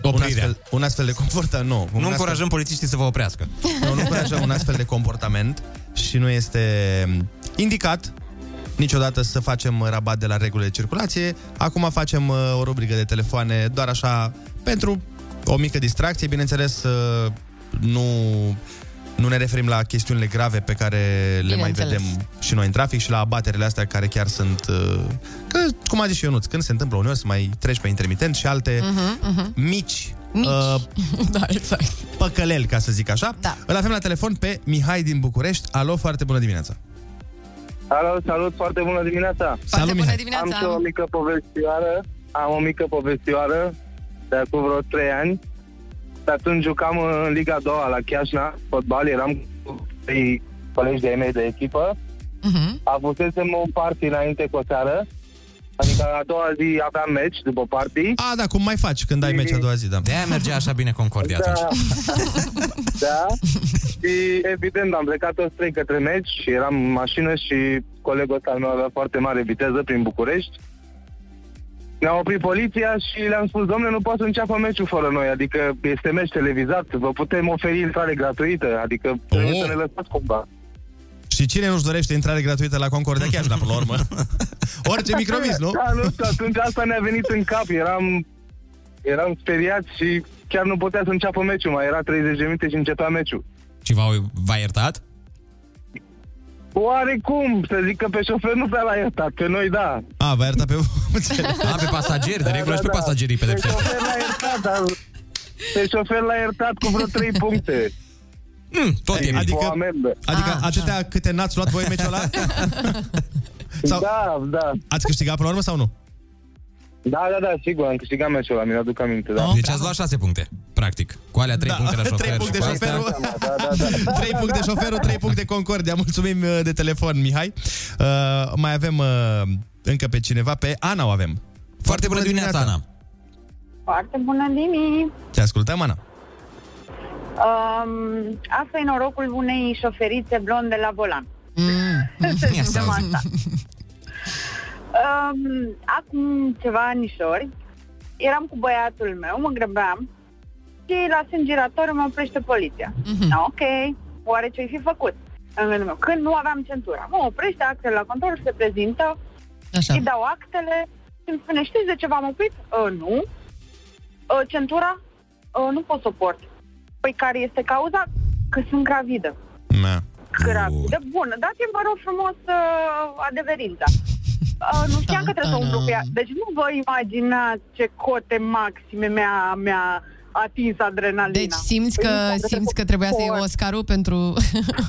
un Oprirea. astfel, un astfel de comportament. Nu, un Nu astfel- încurajăm polițiștii să vă oprească. nu, nu încurajăm un astfel de comportament și nu este indicat niciodată să facem rabat de la regulile de circulație. Acum facem uh, o rubrică de telefoane doar așa pentru o mică distracție. Bineînțeles, uh, nu, nu ne referim la chestiunile grave pe care le mai Bineînțeles. vedem și noi în trafic și la abaterile astea care chiar sunt, uh, că, cum a zis și Ionuț, când se întâmplă uneori să mai treci pe intermitent și alte Mhm, mhm. mici, Mici. Uh, da, exact. păcăleli, ca să zic așa. Da. Îl avem la telefon pe Mihai din București. Alo, foarte bună dimineața! Alo, salut, foarte bună dimineața! Salut, bună Mihai! dimineața. Am și o mică povestioară, am o mică povestioară de acum vreo 3 ani. De atunci jucam în Liga 2 la Chiajna, fotbal, eram cu trei colegi de-ai mei de echipă. Mhm. Avusesem un party înainte cu o seară, adică a doua zi aveam meci după party. A, da, cum mai faci când ai meci a doua zi, da. De-aia mergea așa bine Concordia Da, atunci. da. Și evident am plecat toți trei către meci și eram în mașină și colegul ăsta al meu avea foarte mare viteză prin București. Ne-a oprit poliția și le-am spus, domnule, nu poate să înceapă meciul fără noi, adică este meci televizat, vă putem oferi intrare gratuită, adică trebuie Oh. să ne lăsați cumva. Și cine nu-și dorește intrare gratuită la Concordia chiar la până la urmă? Orice micromis, nu? Da, nu știu, atunci asta ne-a venit în cap, eram, eram speriați și chiar nu putea să înceapă meciul, mai era 30 de minute și începea meciul. Și v-a, v-a iertat? Oarecum, să zic că pe șofer nu prea l-a iertat, pe noi da. A, v-a iertat pe... Înțeleg. A, pe pasageri, de regulă și pe pasagerii Pe pedepsește. șofer l-a iertat, dar pe șofer l-a iertat cu vreo 3 puncte. Mm, tot e bine. Adică- Cu o amendă. Adică Ah, atâtea câte n-ați luat voi în meciul ăla? Sau Da, da. ați câștigat până la urmă sau nu? Da, da, da, sigur, am câștigat meciul ăla, mi-aduc aminte, da. Deci ați luat 6 puncte, practic. Cu alea 3 Da, puncte la șofer. trei puncte și cu astea- șoferul. Da, da, da. 3 puncte șoferul, 3 puncte Concordia. Mulțumim uh, de telefon, Mihai. Uh, mai avem uh, încă pe cineva, pe Ana o avem. Foarte bună dimineața, Ana. Foarte bună dimi! Te ascultăm, Ana. Um, asta e norocul unei șoferițe blonde la volan. Mm. Să Ia să zicem auzim. asta. Um, acum ceva anișori, eram cu băiatul meu, mă grăbeam și la sângirator mă oprește poliția. Mhm. Da, ok, oare ce-ai fi făcut? În gândul meu, când nu aveam centura. Mă oprește actele la control și se prezintă, Așa. îi dau actele și îmi spune, știți de ce v-am oprit? Uh, nu. Uh, centura? Uh, nu pot să o port. Păi care este cauza? Că sunt gravidă. Na. Gravidă? Bun, dați-mi, vă rog frumos, uh, adeverința. Uh, nu știam că trebuie să umblu cu ea. Deci nu vă imaginați ce cote maxime mi-a, mi-a atins adrenalina. Deci simți Păi că, nu știam simți trebuie că să trebuia să iei port. Oscarul pentru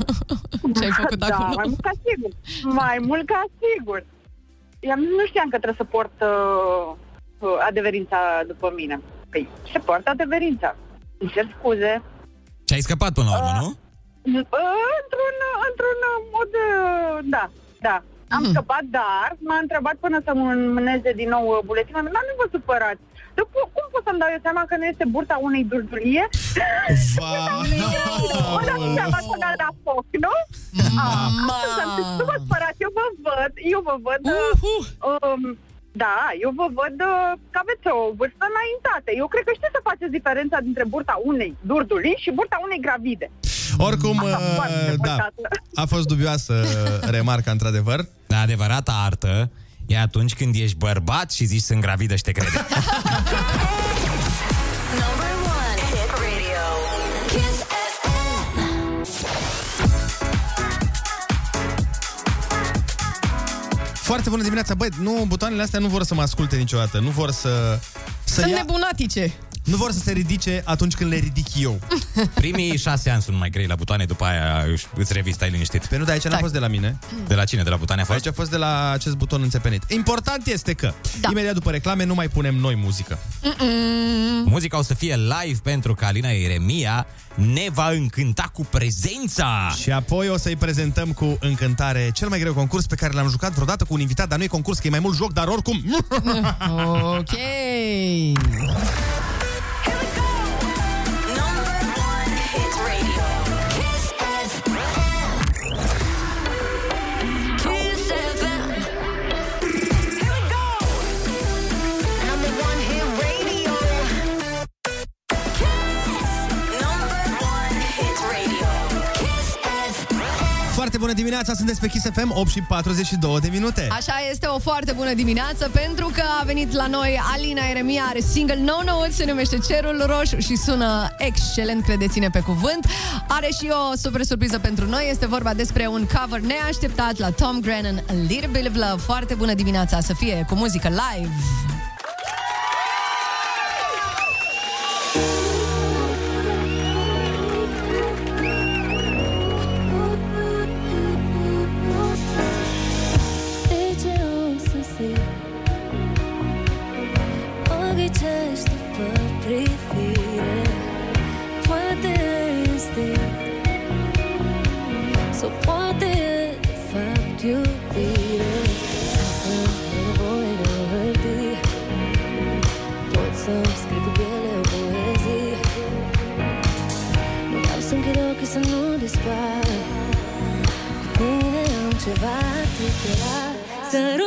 ce ai făcut da, acolo? mai mult ca sigur. Mai mult ca sigur. Eu nu știam că trebuie să port uh, uh, adeverința după mine. Păi, se poartă adeverința. Îmi cer scuze. Și ai scăpat până la urmă, nu? Uh, într-un, într-un mod, uh, da, da. Am Mhm. scăpat, dar m-a întrebat până să mâneze din nou uh, buletinul. Dar nu vă supărați. Dar cum, cum pot să-mi dau eu seama că nu este burta unei durdulie? Mă dau seama că n-a dat foc, nu? Ah, asta înseamnă. Nu vă supărați, eu vă văd, eu vă văd... Uh, um, da, eu vă văd uh, că aveți o vârstă înaintată. Eu cred că știți să faceți diferența dintre burta unei durdulii și burta unei gravide. Oricum, Asta uh, foarte da, păcată. a fost dubioasă remarca, într-adevăr. Da, adevărata artă e atunci când ești bărbat și zici sunt gravidă și te crede. Number one hit radio. Kiss FM. Foarte bună dimineața, băi, nu, butoanele astea nu vor să mă asculte niciodată, nu vor să... să Sunt ia, nebunatice nu vor să se ridice atunci când le ridic eu. Primii șase ani sunt mai grei la butoane, după aia îți revii, stai liniștit. Pe nu, dar aici n-a fost de la mine. De la cine? De la butoane a fost? Aici a fost de la acest buton înțepenit. Important este că, da. imediat după reclame, nu mai punem noi muzică. Mm-mm. Muzica o să fie live pentru că Alina Ieremia ne va încânta cu prezența. Și apoi o să-i prezentăm cu încântare cel mai greu concurs pe care l-am jucat vreodată cu un invitat, dar nu e concurs, că e mai mult joc, dar oricum... ok... Foarte bună dimineața, sunteți pe Kiss FM, 8 și 42 de minute. Așa este o foarte bună dimineață, pentru că a venit la noi Alina Eremia, are single nou nouț se numește Cerul Roșu și sună excelent, credeți-ne pe cuvânt. Are și o super surpriză pentru noi, este vorba despre un cover neașteptat la Tom Grennan, A Little Bit of Love. Foarte bună dimineața, să fie cu muzică live! será? Será?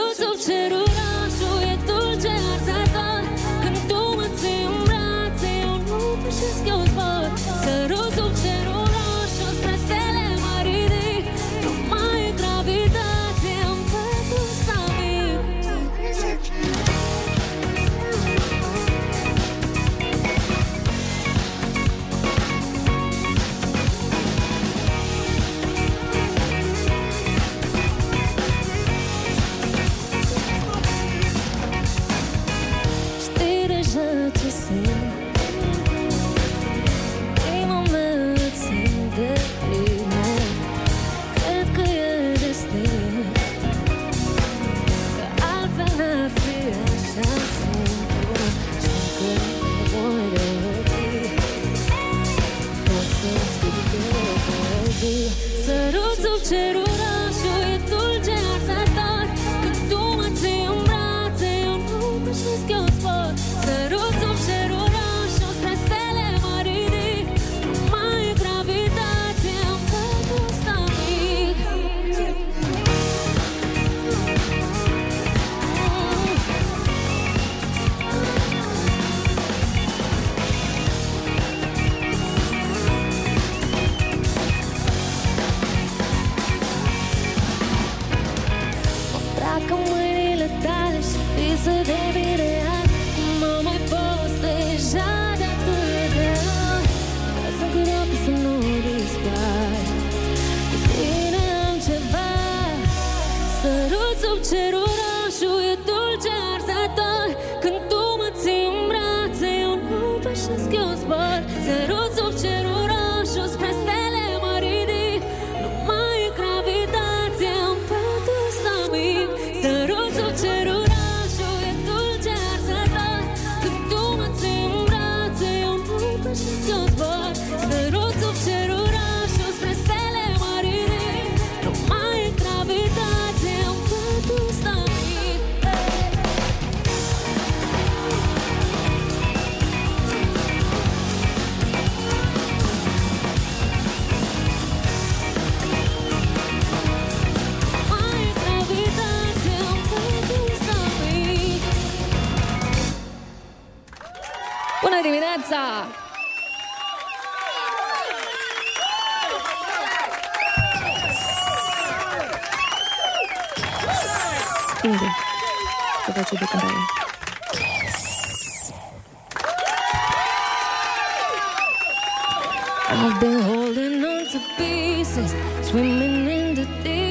I've been holding on to pieces, swimming in the deep.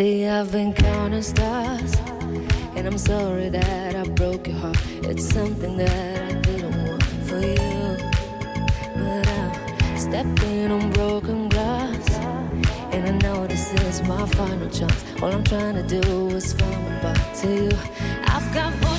Lately I've been counting stars, and I'm sorry that I broke your heart. It's something that I didn't want for you, but I'm stepping on broken glass, and I know this is my final chance. All I'm trying to do is find my back to you. I've got.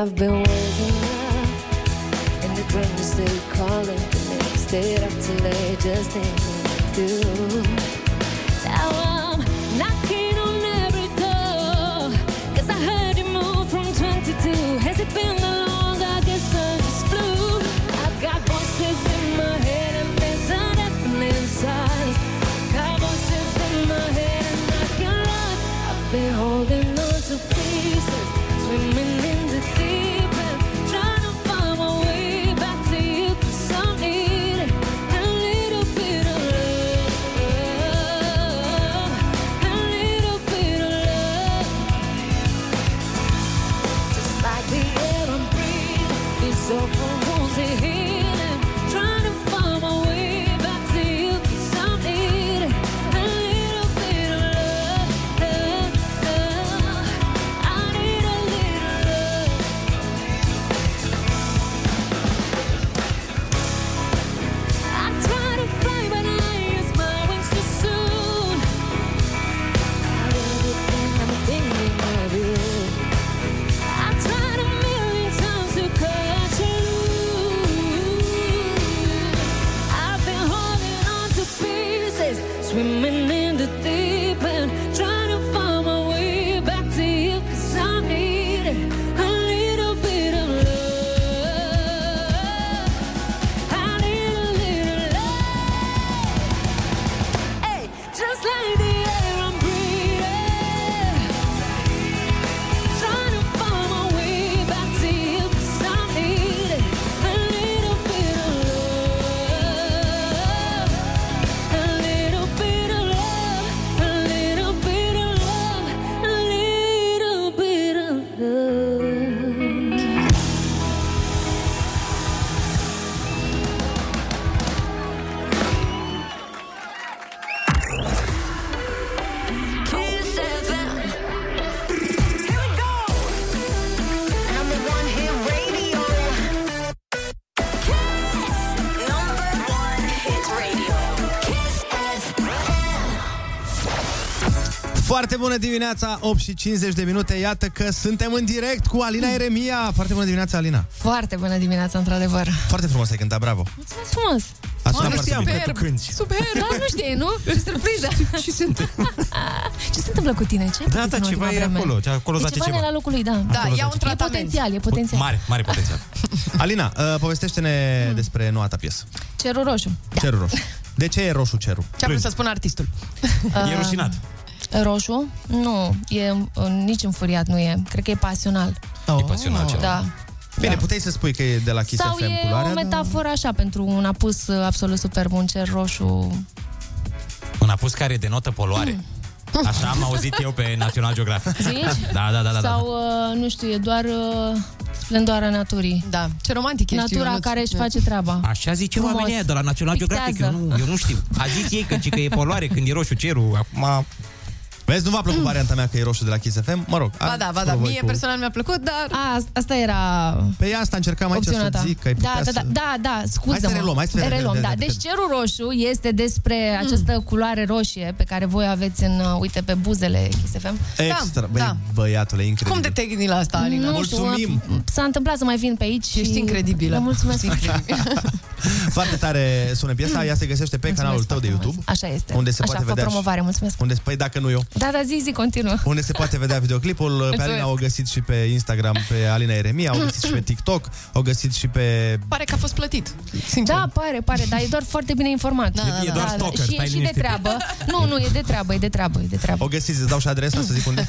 I've been waking up in the dreams they calling the next day after late, just thinking of you. Bună dimineața, 8 și 50 de minute. Iată că suntem în direct cu Alina Eremia. Foarte bună dimineața, Alina. Foarte bună dimineața, într-adevăr. Foarte frumos ai cântat, bravo. Mulțumesc frumos! Asta Mamă, nu știam că superb, tu cânti. Super, da, nu știi, nu? Ce surpriză! Ce se întâmplă? Ce se întâmplă cu tine? Ce ai Da, pățit da, în ceva ultima e vreme? acolo, ce- acolo e zace ceva. ceva. ne la locul lui, da. Da, Acolo ia un zace. E tratament. potențial, e potențial. Mare, mare potențial. Alina, uh, povestește-ne despre noua ta piesă. Cerul roșu. Cerul roșu. De ce e roșu cerul? Ce a vrut să spună artistul? E rușinat. Roșu? Nu, e uh, nici înfuriat, nu e. Cred că e pasional. E pasional ceva. Da. Bine, puteai să spui că e de la Kiss Sau FM e culoarea, o dar- metaforă așa pentru un apus uh, absolut superb, un cer roșu. Un apus care denotă poluare. Așa am auzit eu pe National Geographic. Zici? Da, da, da, da. Sau, da. uh, nu știu, e doar uh, splendoarea naturii. Da, ce romantic ești, Natura Ionuț. care își face treaba. Așa zice Frumos. oamenii aia de la National Geographic. Eu Pictează. nu, eu nu știu. A zis ei că, ci că e poluare când e roșu cerul. Acum... Vezi, nu v-a plăcut varianta mea că e roșu de la Kiss FM? Mă rog. Ba da, ba da, mie personal mi-a plăcut, dar... A, asta era Pe ea asta încercam aici opțiunea să ta. zic că ai putea da, da, da, să... da, da, scuză-mă. Hai să reluăm, hai să vedem, reluăm, vedem, da. vedem. Deci cerul roșu este despre această culoare roșie pe care voi aveți în, uh, uite, pe buzele Kiss FM. Extra, băi, da. băiatule, incredibil. Cum de te gândi la asta, Alina? Nu știu, Mulțumim. s-a întâmplat să mai vin pe aici Ești și... incredibilă. Le mulțumesc. Foarte tare sună piesa, ea se găsește pe canalul tău de YouTube. Așa este. Unde se Așa, poate fă vedea și- promovare, mulțumesc. Unde, păi dacă nu eu, Da, da, zi, zi, continuă. unde se poate vedea videoclipul. Pe Mulțumesc. Alina o găsit și pe Instagram, pe Alina Eremia, au găsit și pe TikTok, au găsit și pe... Pare că a fost plătit. Sincer. Da, pare, pare, dar e doar foarte bine informat. Da, da, E doar stalker, și, stai și de liniștit. treabă. Nu, nu, e de treabă, e de treabă, e de treabă. O găsiți, îți dau și adresa să zic unde...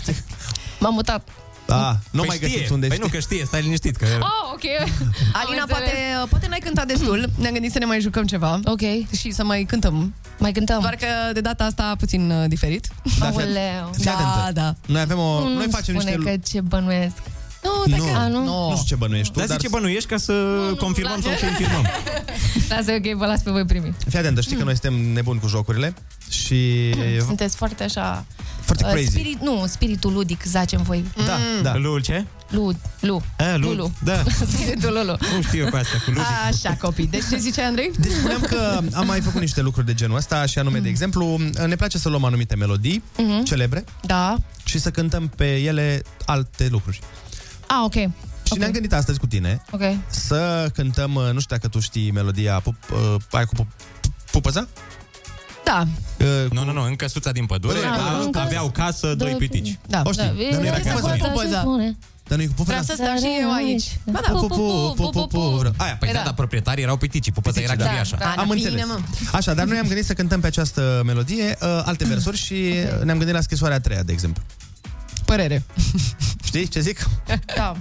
M-am mutat. Da, nu Păi mai știe. găsiți unde Păi nu, că știe, stai liniștit. Că... Oh, ok. Alina, poate, poate n-ai cântat destul. Ne-am gândit să ne mai jucăm ceva. Ok. Și să mai cântăm. Mai cântăm. Doar că de data asta puțin uh, diferit. Da, Aoleu. Fii Da, atentă. da. Noi avem o... Nu, Noi nu facem spune niște... că ce bănuiesc. Nu, Nu, A, nu? nu știu ce bănuiești tu, Dar dar... zice bănuiești ca să confirmăm sau să infirmăm. Lasă, ok, vă las pe voi primi. Fii atentă, știi că noi suntem nebuni cu jocurile și... Sunteți foarte așa... Foarte uh, crazy. Spirit, nu, spiritul ludic, zace în voi. Da, da. Lul ce? Lu, lu. A, Lul. Lulu. Da. Spiritul Lulu. Nu știu eu pe asta, cu Lul. Așa, copii. Deci ce zice Andrei? Deci spuneam că am mai făcut niște lucruri de genul ăsta și anume, de exemplu, ne place să luăm anumite melodii Mhm. celebre Da. și să cântăm pe ele alte lucruri. Ah, ok. Și ne-am gândit astăzi cu tine Ok. să cântăm, uh, nu știu dacă tu știi melodia pup, uh, aia cu pup, pupăza? Da. Uh, Nu, nu, nu, în căsuța din pădure Băi, da, încă- aveau casă doi pitici. Da. O știi, dar nu era Vine cum să să poată și spune. Dar nu e cu pupăza? Vreau să stau și eu aici. Ba da. Pu, pu, pu, pu, pu, pu. Aia, păi Păi da, da. dar proprietarii erau piticii, pupăța era da. chiriașa. Da, Am bine, înțeles. mă. Așa, dar noi am gândit să cântăm pe această melodie uh, alte versuri și uh, ne-am gândit la scrisoarea a treia, de exemplu. Părere. Știi ce zic? Da.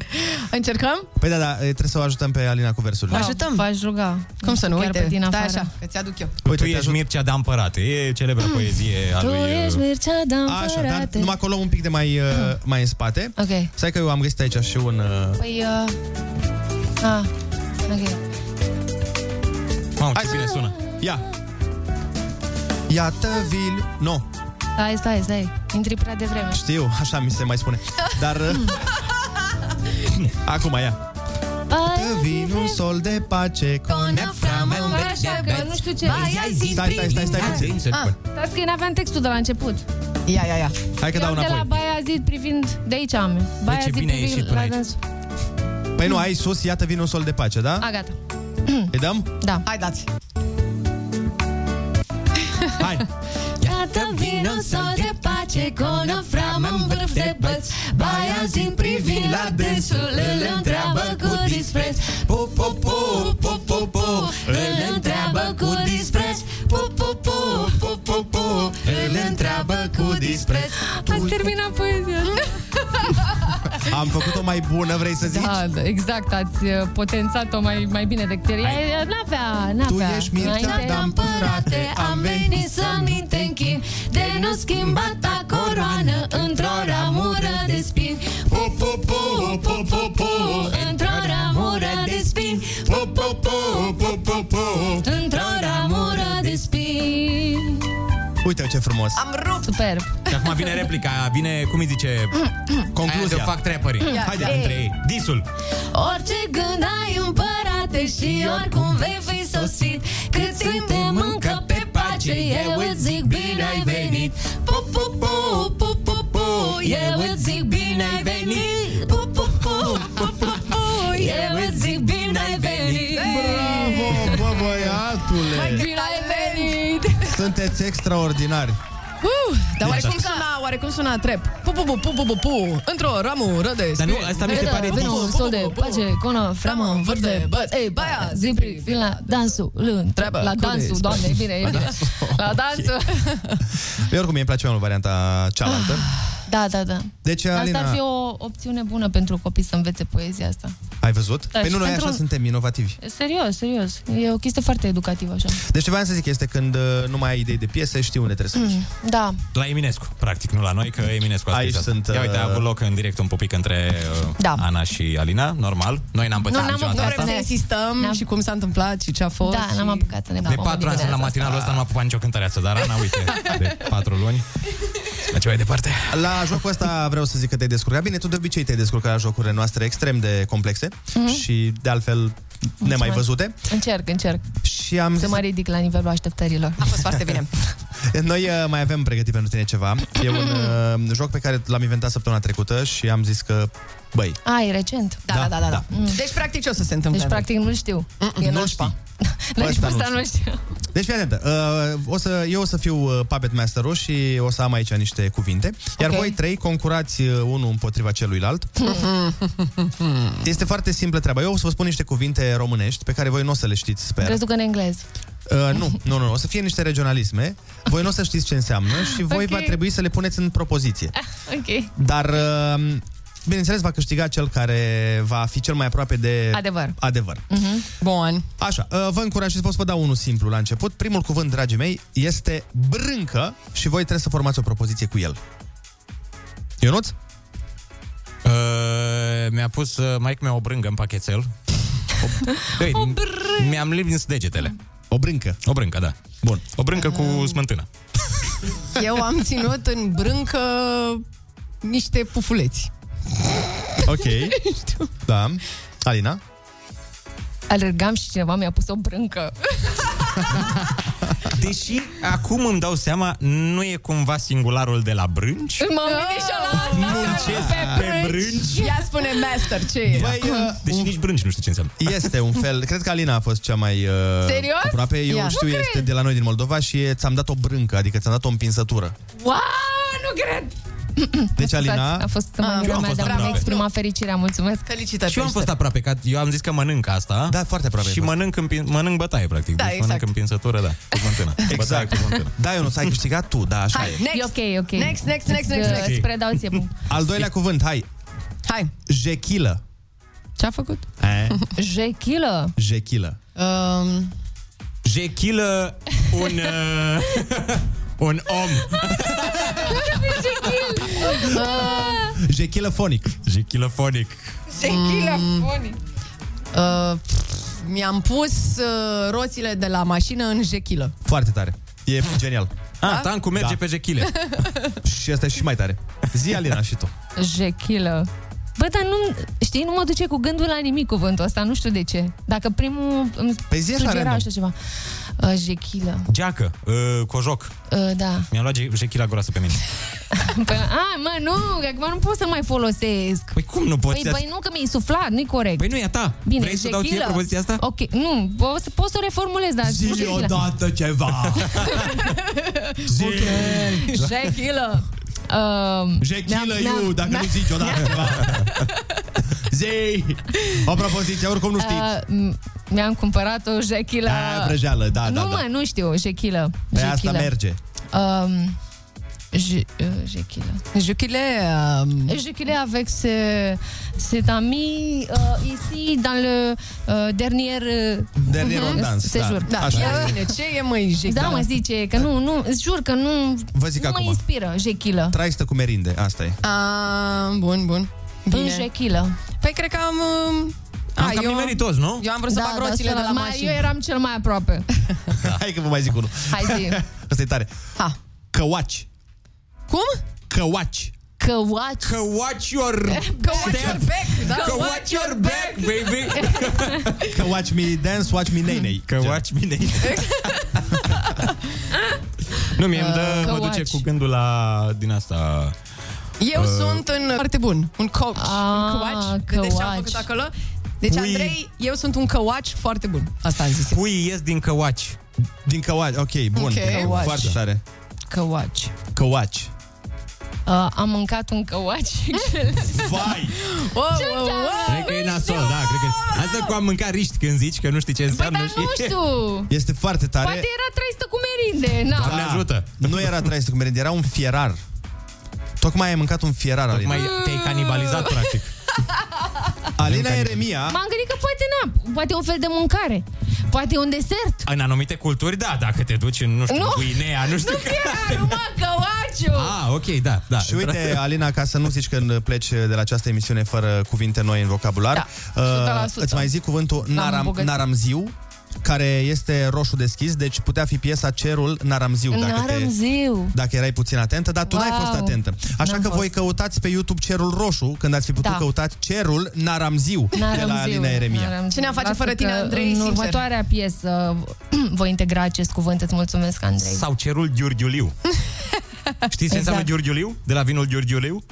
Încercăm? Păi da, da, trebuie să o ajutăm pe Alina cu versurile. Da, Ajutăm. V-aș ruga. Cum să nu? Chiar Uite, pe din da, afară. așa, că ți-aduc eu. Tu te ești ajut. Mircea de Împărate, e celebră poezie a Tu lui... ești uh, Mircea de Așa, dar împărate. numai acolo un pic de mai, uh, mai în spate. Ok. Stai că eu am găsit aici și un... Uh... Păi, uh... Ah, ok. Mamă, Hai ce să- bine sună. Ia! Iată vil... Nu, Stai, stai, stai. Intri prea devreme. știu, așa mi se mai spune. Dar... Uh... Acum, ia. Iată vin un sol de pace Con Așa că nu știu ce. Stai, stai, stai, stai puțin. Ah, Stați că n-aveam textul de la început. Ia, ia, ia. Hai că dau Eu de la înapoi. Baia Zid privind de aici am. Baia ce Zid bine ai privind ieșit până la aici. dans. Păi nu, ai sus, iată vin un sol de pace, da? A, gata. Îi dăm? Da. Hai, dați. Hai! Iată vin un sol de pace Cu o framă în vârf de băți Baia Zid privind la dânsul Îl întreabă cu dispreț. Pu, pu, pu, pu, pu, pu. Îl întreabă cu dispreț. Pu, pu, pu, pu, pu, pu Îl întreabă cu dispreț. Ați terminat poezia Am făcut-o mai bună, vrei să zici? Da, da, exact, ați uh, potențat-o mai, mai bine decât ea. Ea N-avea, n-avea. Tu ești Mircea Înainte- de împărate Am venit să-mi te închin De nu schimba ta coroană Într-o ramură de spin Pu, pu, pu, pu, pu, pu. Într-o ramură de spin Pu, pu, pu, pu, pu, pu. Într-o ramură de spin Uite ce frumos. Am rupt. Superb Și acum vine replica, vine, cum îi zice, concluzia. Aia de fac trapperii. Ia. Haide, Ei. între ei. Disul. Orice gând ai împărate Și oricum vei fi sosit Cât suntem încă pe pace Eu îți zic bine ai venit Pu, pu, pu, pu, pu, pu Eu îți zic bine ai venit Pu, pu, pu, pu, pu, pu Eu îți zic bine ai venit Bravo, bă, băiatule! Bine ai venit! Sunteți extraordinari. Uh, dar Deci oarecum așa. suna, oarecum suna trep. Pu, pu, pu, pu, pu, pu, pu. Într-o ramură de Dar nu, spin. asta mi se pare Vine un sol de pace Cu o framă în vârf de băț Ei, baia, zi privind la dansul Îl întreabă La cu dansul, dispreț. doamne, e bine, e bine La dansul Eu oricum îmi place mai mult varianta cealaltă. Da, da, da Deci, Asta Alina, ar fi o opțiune bună pentru copii să învețe poezia asta. ai văzut? Da, păi și nu, noi pentru așa un- suntem inovativi. Serios, serios. E o chestie foarte educativă așa. Deci ce voiam să zic este când uh, nu mai ai idei de piese, știi unde trebuie să mergi. Da. La Eminescu, practic, nu la noi, că Eminescu a Aici scris asta. sunt, Ia uite, a uh, avut loc în direct un pupic între uh, Da. Ana și Alina, normal. Noi n-am pățit Nu, n-am niciodată apucat asta. să insistăm Ne-am- și cum s-a întâmplat și ce a fost. Da, și... n-am apucat să ne De pupăm patru ani sunt la dimineața matinalul ăsta, nu m-a pupat nicio cântăreață, dar Ana, uite, de patru luni. Merge mai departe. La jocul ăsta vreau să zic că te-ai descurcat. Bine, tu de obicei te-ai descurcat la jocurile noastre extrem de complexe Mhm. și de altfel nemai văzute. Încerc, încerc. Și am Să zis, mă ridic la nivelul așteptărilor. A fost foarte bine. noi uh, mai avem pregătit pentru tine ceva. E un uh, joc pe care l-am inventat săptămâna trecută și am zis că, băi, A, e recent. Da, da, da, da. da. Mm. Deci, practic, ce o să se întâmple? Deci, practic, nu știu. e nu nașpa. Deci, Ăsta asta nu nu știu. Deci fii atentă, uh, o să, eu o să fiu uh, Puppet Master-ul și o să am aici niște cuvinte, iar Ok. voi trei concurați uh, unul împotriva celuilalt. Este foarte simplă treaba. Eu o să vă spun niște cuvinte românești pe care voi nu o să le știți, sper. Crezi tu că în englez? Uh, nu, nu, nu, o să fie niște regionalisme. Voi nu o să știți ce înseamnă și voi Ok. va trebui să le puneți în propoziție. Ok. Dar, uh, bineînțeles, va câștiga cel care va fi cel mai aproape de Adevăr. adevăr. Mhm. Bun. Așa, uh, vă încurajez, vă să vă dau unul simplu la început. Primul cuvânt, dragii mei, este brâncă și voi trebuie să formați o propoziție cu el. Ionuț? Uh, mi-a pus uh, maică mea o brângă în pachetel. O, o Mi-am lins degetele. O brâncă. O brâncă, da. Bun. O brâncă Ah. cu smântână. Eu am ținut în brâncă niște pufuleți. Ok. da. Alina? Alergam și cineva mi-a pus o brâncă. Deși acum îmi dau seama, nu e cumva singularul de la brânci? M-am gândit și la asta. Muncesc Pe pe brânci. Ia spune master, ce e? Băi, uh, Deci nici brânci nu știu ce înseamnă. Este un fel, cred că Alina a fost cea mai uh, Serios? aproape. Eu Ia. știu, Nu este cred. de la noi din Moldova și e- ți-am dat o brâncă, adică ți-am dat o împinsătură. Wow, nu cred! Deci, Alina, A fost eu am maniera mea fost de a-mi aproape. exprima fericirea, mulțumesc. Felicitări. Și eu am fost aproape, că eu am zis că mănânc asta. Da, foarte aproape ai Și fost. mănânc, împin, mănânc bătaie, practic. Da, deci exact. mănânc împinsătură, da. Cu smântână. Bătaie Exact. cu smântână. Da, eu nu ai câștigat tu, da, așa Hai, e. next. E ok, ok. Next, next, next, next, Îți, next. Îți predau ție punct. Al doilea cuvânt, hai. Hai. Jechilă. Ce-a făcut? Eh, Jechilă. Jechilă. Um, Jechilă un... Uh, un om. Jechilă fonic. Jechilă fonic. Jechilă. Mm. uh, pf, mi-am pus uh, roțile de la mașină în jechilă. Foarte tare. E genial. Ah, tancul merge Da. pe jechile. Și asta e și mai tare. Zi, Alina, și tu. Jechilă. Bă, dar nu, știi, nu mă duce cu gândul la nimic cuvântul ăsta, nu știu de ce. Dacă primul îmi Păi zi așa sugera random. așa ceva. Uh, jechilă. Geacă, uh, cojoc. Uh, da. Mi-am luat je- jechila groasă pe mine. Păi, a, mă, nu, că acum nu pot să mai folosesc. Păi cum nu poți? Păi, păi nu, că mi-ai suflat, nu-i corect. Păi nu e a ta. Bine, Vrei să dau ție jechilă. propoziția asta? Ok, nu, poți să, poți să o reformulez, dar... Zi jechilă. odată ceva. Zi. Jechilă. Um, Jechilă, ne-am- you, ne-am- dacă ne-am- nu zici odată ceva. Zi. O propoziție, oricum nu știi. Uh, m- mi-am cumpărat o jechilă. A, vrăjeală, da, nu, da, mă, da. nu știu, jechilă. Pe asta Jechilă. merge. Um, je, uh, jechilă. Jechile... Um, Jechilă avec ses, ses amis uh, ici dans le uh, dernier uh, Dernier Mhm. dans, sejur. da. da, Așa ia e. bine, ce e măi jechilă? Da, mă zice că nu, nu, îți jur că nu, Vă zic nu acum. mă inspiră jechilă. Traistă cu merinde, asta e. A, bun, bun. În Bine. jechilă. Păi cred că am... um, Am a, cam nimerit toți, nu? Eu am vrut să bag roțile de la mai, mașină. Eu eram cel mai aproape. Hai că vă mai zic unul. Hai zi. Asta e tare. Ha. Căuaci. Cum? Căuaci. Căuaci. Că watch your... Că watch your back, da? Că watch your back, baby. Că watch me dance, watch me nei-nei. Că watch me nei Nu, mie îmi dă, Că mă duce watch. cu gândul la din asta... Eu Uh. sunt în foarte bun, un coach, un Ah, coach. Vedeți ce am coach. făcut acolo? Deci, Pui- Andrei, eu sunt un căuaci foarte bun. Asta am zis. eu. Puii ies din căuaci. Din căuaci, ok, bun. Ok. Căuaci. Foarte tare. Căuaci. Căuaci. Uh, am mâncat un căuaci. Vai! Wow, wow, wow. Cred că e nasol, da, cred că... Asta cu a mânca riști când zici că nu știi ce Păi, înseamnă dar și... nu știu. Este foarte tare. Poate era trăistă cu merinde. Na. Doamne ajută. Nu era traistă cu merinde, era un fierar. Tocmai ai mâncat un fierar, Alina. Tocmai te-ai canibalizat, practic. Alina Eremia... M-am gândit că poate n Poate e un fel de mâncare. Poate e un desert. În anumite culturi, da, dacă te duci în, nu știu, Nu. Guinea, nu știu... Nu fierarul, mă, căuaciu. Ah, ok, da, da. Și uite, Alina, ca să nu zici când pleci de la această emisiune fără cuvinte noi în vocabular, Da, uh, 100%. îți mai zic cuvântul naram, îmbogățit. naramziu, care este roșu deschis, deci putea fi piesa Cerul Naramziu. Dacă, te, Naramziu. dacă erai puțin atentă, dar tu n-ai Wow. fost atentă. Așa N-am că fost. voi căutați pe YouTube Cerul Roșu, când ați fi putut Da. căuta Cerul Naramziu, de la Naramziu. Alina Eremia. Naramziu. Cine am face Lasă fără tine, că Andrei, În sincer? următoarea piesă voi integra acest cuvânt. Îți mulțumesc, Andrei. Sau cerul ghiurghiuliu. Știți ce înseamnă Exact. ghiurghiuliu? De la vinul ghiurghiuliu?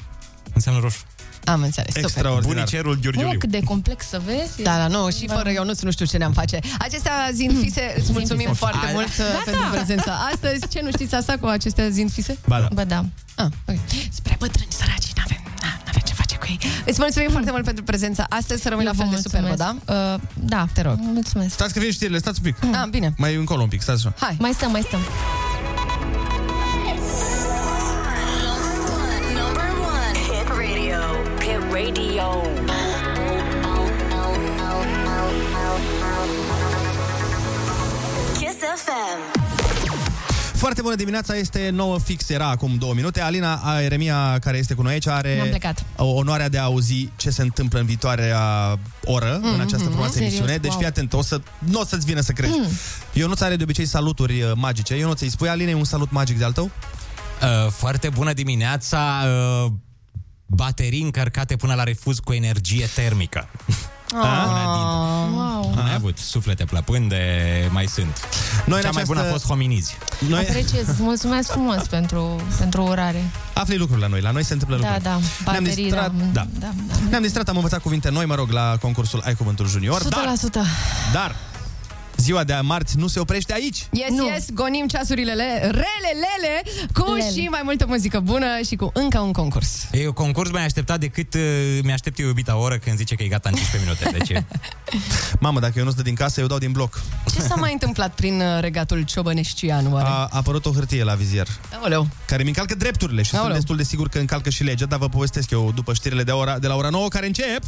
Înseamnă roșu. Am înțeles, super. Extraordinar. Bunicerul Nu, ghiurghiuliu. cât de complex să vezi. Da, da, nu, și fără eu nu știu ce ne-am face. Acestea zind fise, îți mulțumim fise. foarte A- mult uh, Da, pentru da. prezența astăzi. Ce nu știți asta cu acestea zind fise? Ba da. Bă, da. Ah, ok. Spre bătrâni săraci, n-avem, na, n-avem ce face cu ei. Îți mulțumim foarte mult pentru prezența astăzi, să rămâi la Eu vă fel de superbă, da? mulțumesc. Uh, da, te rog. Mulțumesc. Stați că vin știrile, stați un pic. Ah, bine. Mai încolo un pic, stați așa. Hai. Mai stăm, mai stăm. Foarte bună dimineața, este 9 fix, era acum două minute. Alina a, Eremia, care este cu noi aici, are Ne-am plecat. o- onoarea de a auzi ce se întâmplă în viitoarea oră, mm-hmm, în această frumoasă Serios, emisiune. Deci wow. fii atent, o să, nu o să-ți vină să crezi. Mm. Eu nu are de obicei saluturi uh, magice. Eu nu ți-i spui, Alinei, un salut magic de-al tău? Uh, foarte bună dimineața. Uh, baterii încărcate până la refuz cu energie termică. Wow. Ai avut suflete plăpânde, mai sunt. Noi Cea în mai bună a această- fost hominizi. Noi... Apreciez, îți mulțumesc frumos pentru, pentru urare. Afli lucruri la noi, la noi se întâmplă Da, lucruri. da, Ne-am baterii, distrat, da, da. da, Ne-am distrat, am învățat cuvinte noi, mă rog, la concursul Ai Cuvântul Junior, 100%. dar, dar ziua de marți nu se oprește aici. Yes, nu. yes, gonim ceasurile le, rele, lele, cu Lele. și mai multă muzică bună și cu încă un concurs. E un concurs mai așteptat decât uh, mi-aștept eu iubita o oră când zice că e gata în 15 minute. Deci, Mamă, dacă eu nu sunt din casă, eu dau din bloc. Ce s-a mai întâmplat prin uh, regatul ciobăneștian, oare? A apărut o hârtie la vizier Aoleu. care mi încalcă drepturile și Aoleu. sunt destul de sigur că încalcă și legea, dar vă povestesc eu după știrile de, ora, de la ora 9 care încep.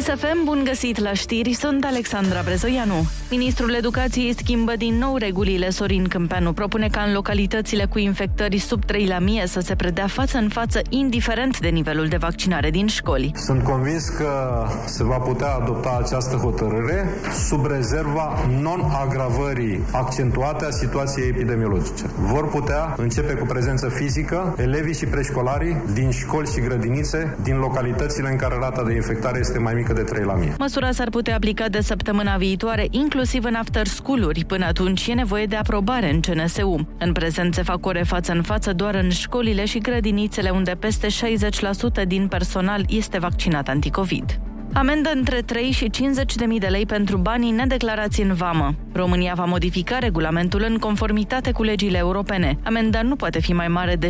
Kiss FM, bun găsit la știri, sunt Alexandra Brezoianu. Ministrul Educației schimbă din nou regulile. Sorin Câmpeanu propune ca în localitățile cu infectări sub 3 la mie să se predea față în față, indiferent de nivelul de vaccinare din școli. Sunt convins că se va putea adopta această hotărâre sub rezerva non-agravării accentuate a situației epidemiologice. Vor putea începe cu prezență fizică elevii și preșcolarii din școli și grădinițe din localitățile în care rata de infectare este mai mică de 3 la mie. Măsura s-ar putea aplica de săptămâna viitoare, inclusiv în after school-uri. Până atunci e nevoie de aprobare în CNSU. În prezent se fac ore față în față doar în școlile și grădinițele unde peste 60% din personal este vaccinat anticovid. Amendă între 3 și 50 de mii de lei pentru banii nedeclarați în vamă. România va modifica regulamentul în conformitate cu legile europene. Amenda nu poate fi mai mare de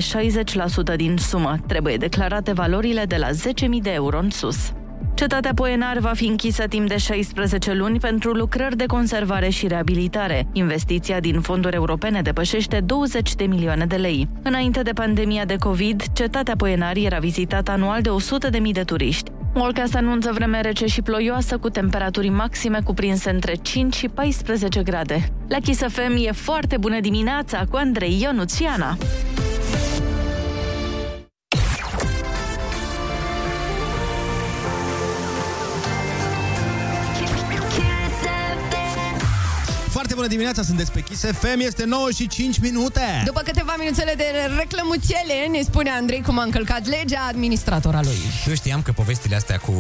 60% din sumă. Trebuie declarate valorile de la 10.000 de euro în sus. Cetatea Poenar va fi închisă timp de 16 luni pentru lucrări de conservare și reabilitare. Investiția din fonduri europene depășește 20 de milioane de lei. Înainte de pandemia de COVID, Cetatea Poenar era vizitată anual de 100 de mii de turiști. Morcast anunță vreme rece și ploioasă cu temperaturi maxime cuprinse între 5 și 14 grade. La Kiss FM e foarte bună dimineața cu Andrei Ionuțiana. Bună dimineața, sunteți pe Kiss FM, este 9 și 5 minute. După câteva minuțele de reclămuțele, ne spune Andrei cum a încălcat legea administratora lui. eu știam că povestile astea cu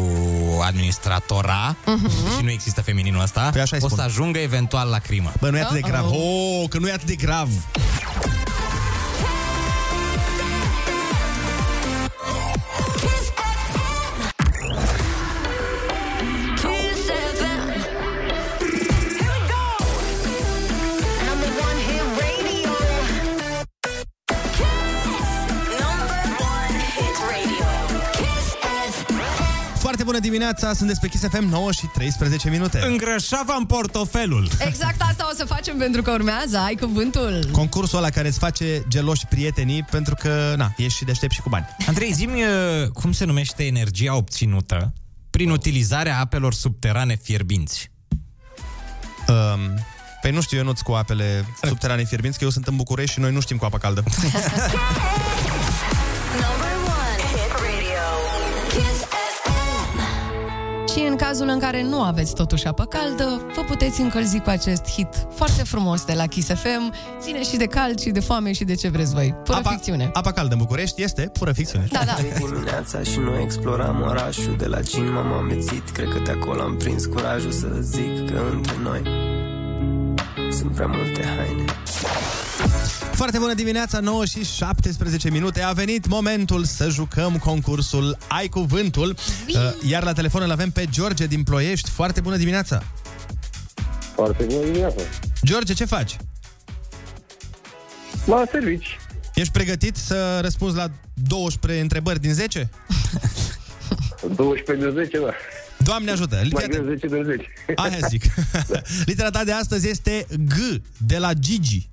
administratora uh-huh. și nu există femininul ăsta, Păi așa îi o spun. să ajungă eventual la crimă. Bă, nu e atât de grav. Uh-oh. Oh, că nu e atât de grav. Dimineața, sunteți pe Kiss FM, 9 și 13 minute. Îngrășavam portofelul. Exact asta o să facem pentru că urmează, ai cuvântul. Concursul ăla care îți face geloși prietenii pentru că, na, ești și deștept și cu bani. Andrei, zi cum se numește energia obținută prin utilizarea apelor subterane fierbinți. Um, păi nu știu, eu nu-ți cu apele subterane fierbinți, că eu sunt în București și noi nu știm cu apă caldă. Și în cazul în care nu aveți totuși apă caldă, vă puteți încălzi cu acest hit foarte frumos de la Kiss FM. Ține și de cald și de foame și de ce vreți voi. Pură apa, ficțiune. Apa caldă în București este pură ficțiune. Da, da. dimineața și noi exploram orașul De la cin m-am amețit Cred că de acolo am prins curajul să zic că între noi Sunt prea multe haine Foarte bună dimineața, 9 și 17 minute. A venit momentul să jucăm concursul Ai Cuvântul. Uh, Iar la telefon îl avem pe George din Ploiești. Foarte bună dimineața! Foarte bună dimineața! George, ce faci? La servici. Ești pregătit să răspunzi la 12 întrebări din 10? 12 de 10, da. Doamne ajută! Mai Litera... greu 10 de 10. Aia zic. Litera ta de astăzi este G, de la Gigi.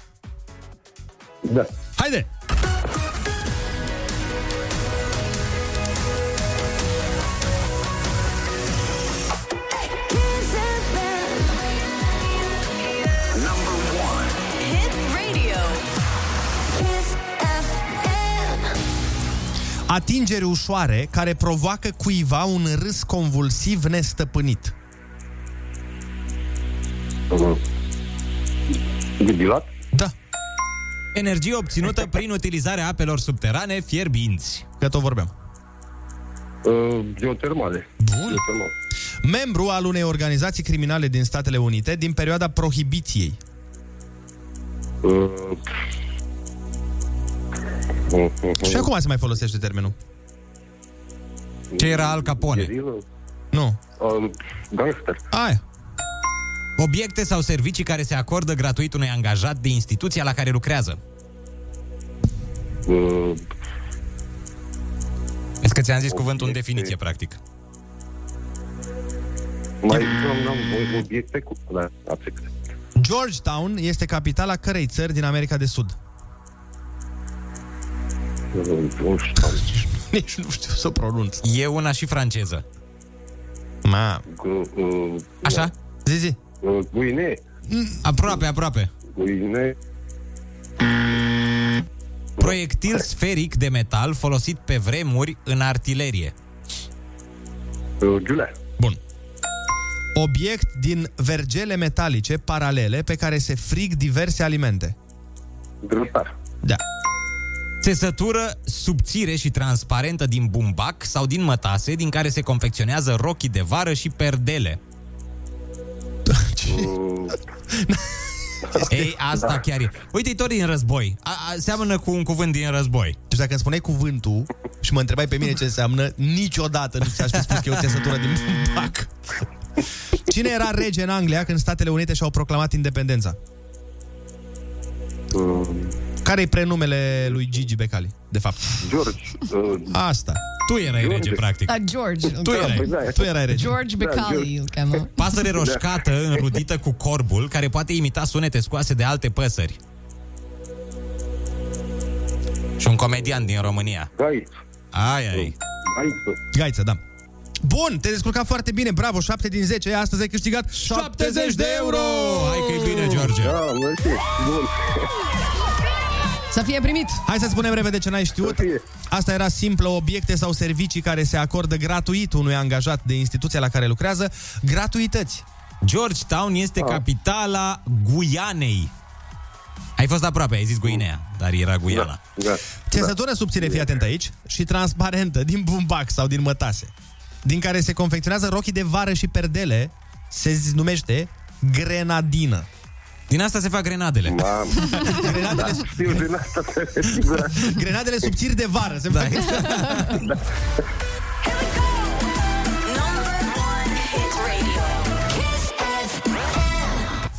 Kiss FM. Atingeri ușoare care provoacă cuiva un râs convulsiv nestăpânit. Vigilat? Da. Energie obținută prin utilizarea apelor subterane fierbinți. Că tot vorbeam. Uh, geotermale. Bun. Geotermale. Membru al unei organizații criminale din Statele Unite din perioada prohibiției. Uh, uh, uh, Și acum se mai folosește termenul. Ce era Al Capone? Gerilă? Nu. Uh, gangster. Aia. Obiecte sau servicii care se acordă gratuit unui angajat de instituția la care lucrează. Uh, Vezi că ți-am zis cuvântul în definiție, practic. mai am, am obiecte cu... Da, absolut. Georgetown este capitala cărei țări din America de Sud? Uh, nu știu. Nici nu știu să o pronunț. E una și franceză. Ma. Gu, uh, Așa? Zi, zi. Uh, Guine. Aproape, aproape. Guine. Proiectil sferic de metal folosit pe vremuri în artilerie. Uh, Giulea. Bun. Obiect din vergele metalice paralele pe care se frig diverse alimente. Grătar. Da. Țesătură subțire și transparentă din bumbac sau din mătase, din care se confecționează rochii de vară și perdele. Uh, Ei, asta chiar e. Uite, e tot din război. A, a, seamănă cu un cuvânt din război. Deci dacă îmi spuneai cuvântul și mă întrebai pe mine ce înseamnă, niciodată nu ți-aș fi spus că e o țesătură din bumbac. Cine era rege în Anglia când Statele Unite și-au proclamat independența? uh, Care-i prenumele lui Gigi Becali, de fapt? George. Uh, Asta. Tu erai rege, practic. Da, George. Tu erai. Tu erai rege. George Da, Becali George. îl cheamă. Pasăre roșcată înrudită cu corbul, care poate imita sunete scoase de alte păsări. Și un comedian din România. Gaiț. Ai, ai. Gaiță. Gaiță, da. Bun, te-ai descurcat foarte bine, bravo, 7 din 10, astăzi ai câștigat 70 de euro! Hai că e bine, George. Da, mersi. Bun. Să fie primit. Hai să spunem repede ce n-ai știut. Să fie. Asta era simplă, obiecte sau servicii care se acordă gratuit unui angajat de instituția la care lucrează. Gratuități. Georgetown este Ah. capitala Guianei. Ai fost aproape, ai zis Guinea, dar era Guiana. Da. Țesătură subțire, fii atent aici, și transparentă, din bumbac sau din mătase, din care se confecționează rochii de vară și perdele, se zi- numește grenadină. Din asta se fac grenadele. Mamă. Grenadele, Da, știu din asta, sigur. grenadele subțiri de vară se fac. Number one hit radio. Kiss FM.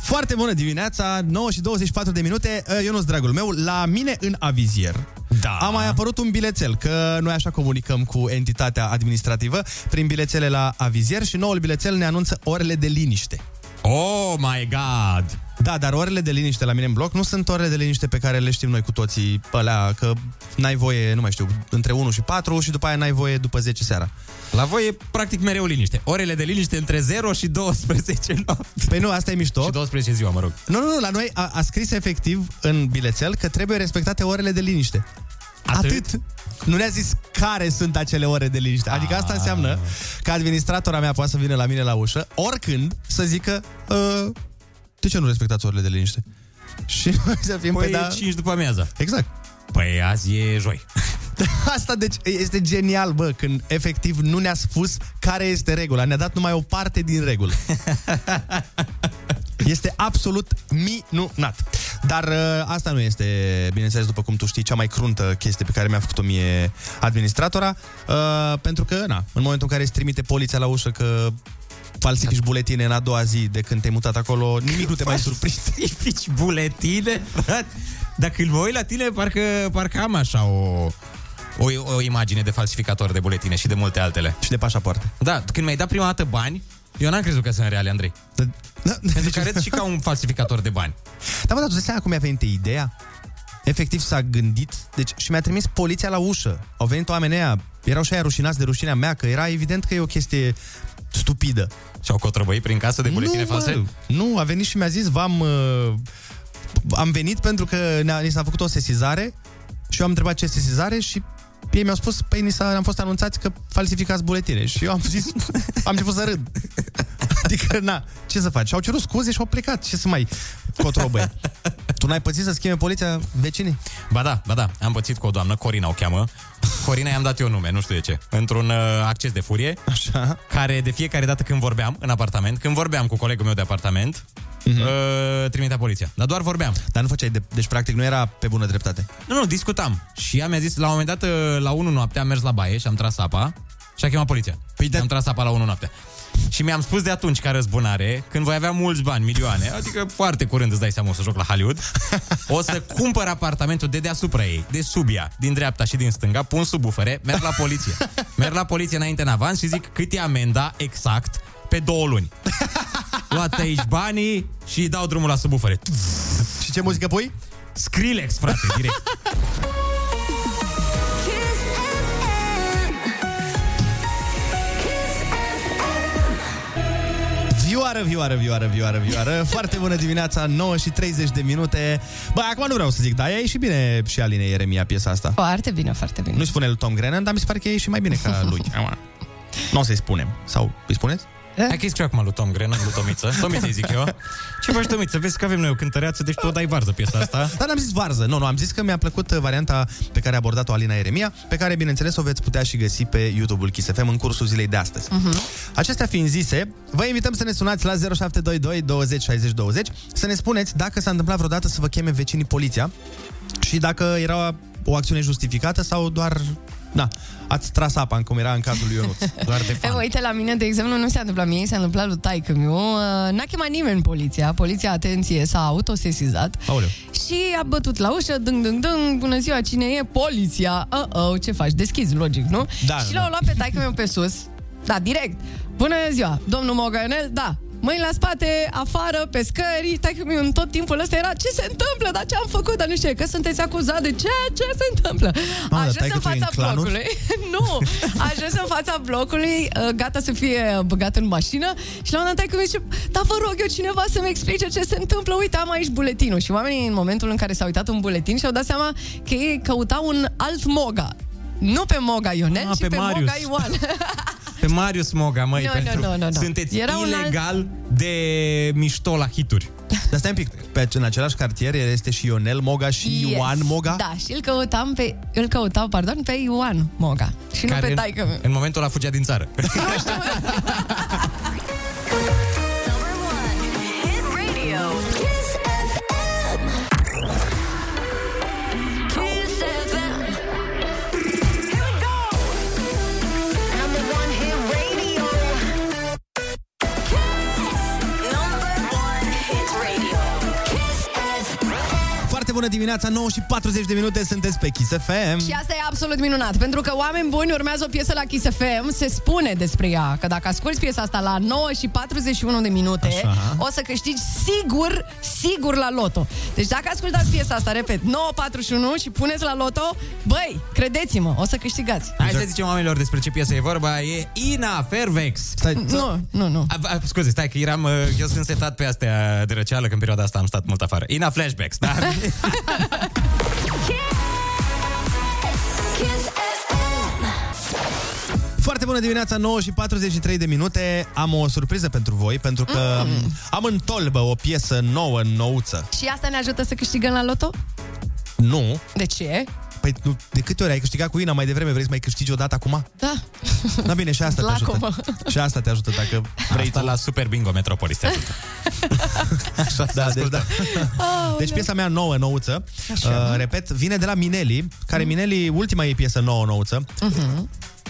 Foarte bună dimineața, 9 și 24 de minute. Uh, Ionuț, dragul meu, la mine în avizier Da. a mai apărut un bilețel, că noi așa comunicăm cu entitatea administrativă prin bilețele la avizier și noul bilețel ne anunță orele de liniște. Oh my god! Da, dar orele de liniște la mine în bloc nu sunt orele de liniște pe care le știm noi cu toții, pe alea, că n-ai voie, nu mai știu, între 1 și 4 și după aia n-ai voie după 10 seara. La voi e practic mereu liniște. Orele de liniște între 0 și 12 noapte. Păi nu, asta e mișto. Și 12 ziua, mă rog. Nu, nu, nu, la noi a, a scris efectiv în bilețel că trebuie respectate orele de liniște. Atât? Atât. Nu ne-a zis care sunt acele ore de liniște. Adică asta înseamnă că administratora mea poate să vină la mine la ușă, oricând, să zică uh, de ce nu respectați orele de liniște? Și noi să fim Păi pe da... e 5 după amiaza. Exact. Păi azi e joi. Asta deci este genial, bă, când efectiv nu ne-a spus care este regula. Ne-a dat numai o parte din regulă. Este absolut minunat. Dar uh, asta nu este, bineînțeles, după cum tu știi, cea mai cruntă chestie pe care mi-a făcut-o mie administratora, uh, pentru că, na, în momentul în care îți trimite poliția la ușă că falsifici buletine în a doua zi de când te-ai mutat acolo, nimic nu te mai surprinde. Falsifici buletine, frate? Dacă îl mă uit la tine, parcă, parcă am așa o, o, o imagine de falsificator de buletine și de multe altele. Și de pașapoarte. Da, când mi-ai dat prima dată bani, eu n-am crezut că sunt reale, Andrei. Da, Pentru că arăți și ca un falsificator de bani. Da, mă, dar tu îți dai seama cum mi-a venit ideea? Efectiv s-a gândit, deci și mi-a trimis poliția la ușă. Au venit oamenii aia, erau și aia rușinați de rușinea mea, că era evident că e o chestie stupidă. Și au cotrăbăit prin casă de buletine nu, false? Mă, nu, a venit și mi-a zis, v-am... Uh, am venit pentru că ne-a, ni s-a făcut o sesizare și eu am întrebat ce sesizare și ei mi-au spus, păi ni s-a, am fost anunțați că falsificați buletine. Și eu am zis, am început să râd. Adică, na, ce să faci? Și-au cerut scuze și au plecat. Ce să mai cotrobăie? tu n-ai pățit să schimbe poliția vecinii? Ba da, ba da, am pățit cu o doamnă, Corina o cheamă. Corina i-am dat eu nume, nu știu de ce. Într-un uh, acces de furie, Așa. care de fiecare dată când vorbeam în apartament, când vorbeam cu colegul meu de apartament, uh, trimitea poliția. Dar doar vorbeam. Dar nu făceai de... Deci, practic, nu era pe bună dreptate. Nu, nu, discutam. Și ea mi-a zis, la un moment dat, uh, la 1 noapte, am mers la baie și am tras apa și a chemat poliția. Păi de... Am tras apa la 1 noapte. Și mi-am spus de atunci, ca răzbunare, când voi avea mulți bani, milioane, adică foarte curând îți dai seama o să joc la Hollywood, o să cumpăr apartamentul de deasupra ei, de sub ea, din dreapta și din stânga, pun sub bufere, merg la poliție. Merg la poliție înainte în avans și zic cât e amenda exact pe două luni. Luați aici banii și dau drumul la subufere. Și ce muzică pui? Skrillex, frate, direct. Vioară, vioară, vioară, vioară, vioară. Foarte bună dimineața, 9 și 30 de minute. Bă, acum nu vreau să zic, dar e și bine și Aline Ieremia piesa asta. Foarte bine, foarte bine. Nu-i spune lui Tom Grennan, dar mi se pare că e și mai bine ca lui. Acum, Nu o să-i spunem. Sau îi spuneți? Hai că-i scriu acum lui Tom Grennan, lui Tomiță. Tomiță îi zic eu. Ce faci, Tomiță? Vezi că avem noi o cântăreață, deci tu o dai varză piesa asta. Dar n-am zis varză, nu, nu, am zis că mi-a plăcut uh, varianta pe care a abordat-o Alina Eremia, pe care, bineînțeles, o veți putea și găsi pe YouTube-ul Kiss FM în cursul zilei de astăzi. Acestea fiind zise, vă invităm să ne sunați la 0722 20 60 20 să ne spuneți dacă s-a întâmplat vreodată să vă cheme vecinii poliția și dacă era o acțiune justificată sau doar... Da, ați tras apa, cum era în cazul lui Ionuț. Doar de E, fan. uite, la mine, de exemplu, nu s-a întâmplat mie, s-a întâmplat lui taică meu. N-a chemat nimeni poliția. Poliția, atenție, s-a autosesizat. Aoleu. Și a bătut la ușă, dâng, dâng, dâng, bună ziua, cine e? Poliția. Uh-oh, ce faci? Deschizi, logic, nu? Da, și da. l-au luat pe taică meu pe sus. Da, direct. Bună ziua, domnul Moganel, da. Mâini la spate, afară, pe scări, taică meu în tot timpul ăsta era ce se întâmplă, dar ce am făcut, dar nu știu, că sunteți acuzat de ce, ce se întâmplă. Mamă, a dar ajuns în taică-tu e în fața clanuri? blocului. nu, a ajuns în fața blocului, uh, gata să fie băgat în mașină și la un moment dat că zice, da vă rog eu cineva să-mi explice ce se întâmplă, uite am aici buletinul. Și oamenii în momentul în care s-au uitat un buletin și-au dat seama că ei căutau un alt Moga. Nu pe Moga Ionel, Ah, ci pe pe, Marius. Moga Ioan. Pe Marius Moga, măi, Nu, pentru... nu, nu, nu, nu. Sunteți Era un alt- ilegal de mișto la hituri. Dar stai un pic, pe, în același cartier este și Ionel Moga și Yes. Ioan Moga? Da, și îl căutam pe, îl căutau, pardon, pe Ioan Moga. Și nu pe taică meu. în momentul ăla fugea din țară. Hit bună dimineața, 9 și 40 de minute, sunteți pe Kiss FM. Și asta e absolut minunat, pentru că oameni buni urmează o piesă la Kiss FM, se spune despre ea, că dacă asculti piesa asta la 9 și 41 de minute, Așa. o să câștigi sigur, sigur la loto. Deci dacă ascultați piesa asta, repet, 9.41 și puneți la loto, băi, credeți-mă, o să câștigați. Hai să zicem oamenilor despre ce piesă e vorba. E Ina Fervex. Stai, Nu, nu, nu. A, a, scuze, stai că eram, uh, eu sunt setat pe astea de răceală, că în perioada asta am stat mult afară. Ina Flashbacks, da? Kiss FM. Foarte bună dimineața, 9 și 43 de minute. Am o surpriză pentru voi, pentru că mm. am în tolbă o piesă nouă, nouță. Și asta ne ajută să câștigăm la loto? Nu. De ce? Păi nu, de câte ori ai câștigat cu Ina mai devreme? Vrei să mai câștigi o dată acum? Da. Da, bine, și asta te ajută. Lacomă. Și asta te ajută dacă vrei Asta tu. la Super Bingo Metropolis te ajută. Așa Da, deci, da. deci piesa mea nouă, nouță, uh, repet, vine de la Mineli, care Mineli, ultima ei piesă nouă, nouță, Mhm.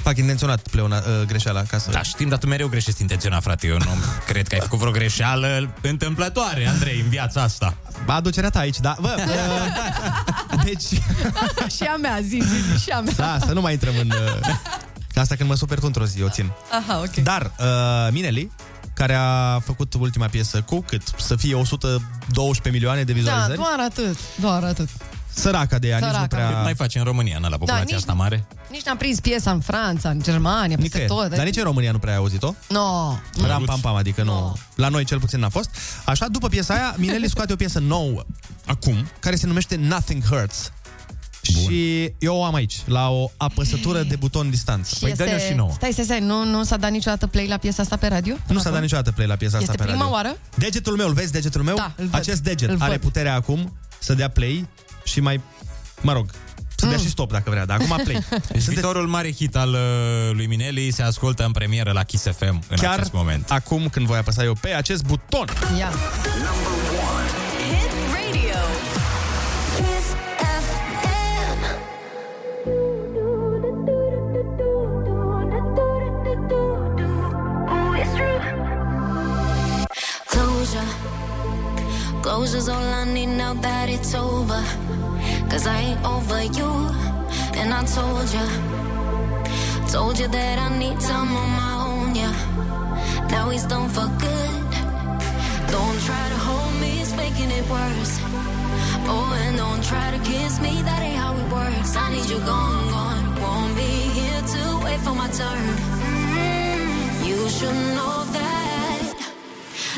Fac intenționat pleona, uh, greșeala ca să... Da, știm, dar tu mereu greșești intenționat, frate. Eu nu cred că ai făcut vreo greșeală întâmplătoare, Andrei, în viața asta. Ba, aducerea ta aici, da. Bă, uh, deci... și a mea, zi, zi, zi, și a mea. Da, să nu mai intrăm în... Uh, asta când mă super tu într-o zi, o țin. Aha, ok. Dar uh, Mineli, care a făcut ultima piesă cu cât? Să fie 112 milioane de Da, vizualizări? doar atât, doar atât. Săraca de ea, nici nu Săraca. prea... Cât mai face în România, na, la populația nici- asta mare? Nici n-am prins piesa în Franța, în Germania, peste Nicăieri. tot. Dar nici în România nu prea ai auzit-o? No. Ram pam pam, adică nu. La noi cel puțin n-a fost. Așa, după piesa aia, Mineli scoate o piesă nouă, acum, care se numește Nothing Hurts. Și eu o am aici, la o apăsătură de buton distanță. Și este... Stai, stai, stai, nu, nu s-a dat niciodată play la piesa asta pe radio? Nu s-a dat niciodată play la piesa Este asta pe prima radio. oară? Degetul meu, îl vezi degetul meu? Da, îl văd. Acest deget Îl are văd. puterea acum să dea play și mai, mă rog, să dea Mm. și stop dacă vrea, dar acum play. Deci viitorul mare hit al uh, lui Mineli se ascultă în premieră la Kiss FM în Chiar acest moment. acum când voi apăsa eu pe acest buton. Ia. Hit radio. Kiss FM. Ooh, it's true. Closure. Closure's all I need now that it's over. Cause I ain't over you. And I told ya. Told you that I need time on my own, yeah. Now he's done for good. Don't try to hold me, it's making it worse. Oh, and don't try to kiss me, that ain't how it works. I need you gone, gone. Won't be here to wait for my turn. Mm, You should know that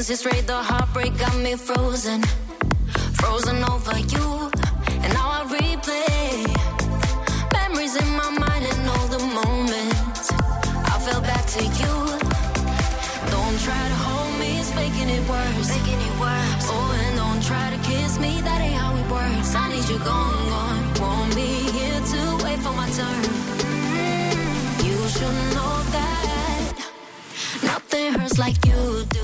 See straight, the heartbreak got me frozen. Frozen over you. And now I replay memories in my mind and all the moments. I fell back to you. Don't try to hold me, it's making it worse. Making it worse. Oh, and don't try to kiss me, that ain't how it works. I need you gone, gone. Won't be here to wait for my turn. You should know that nothing hurts like you do.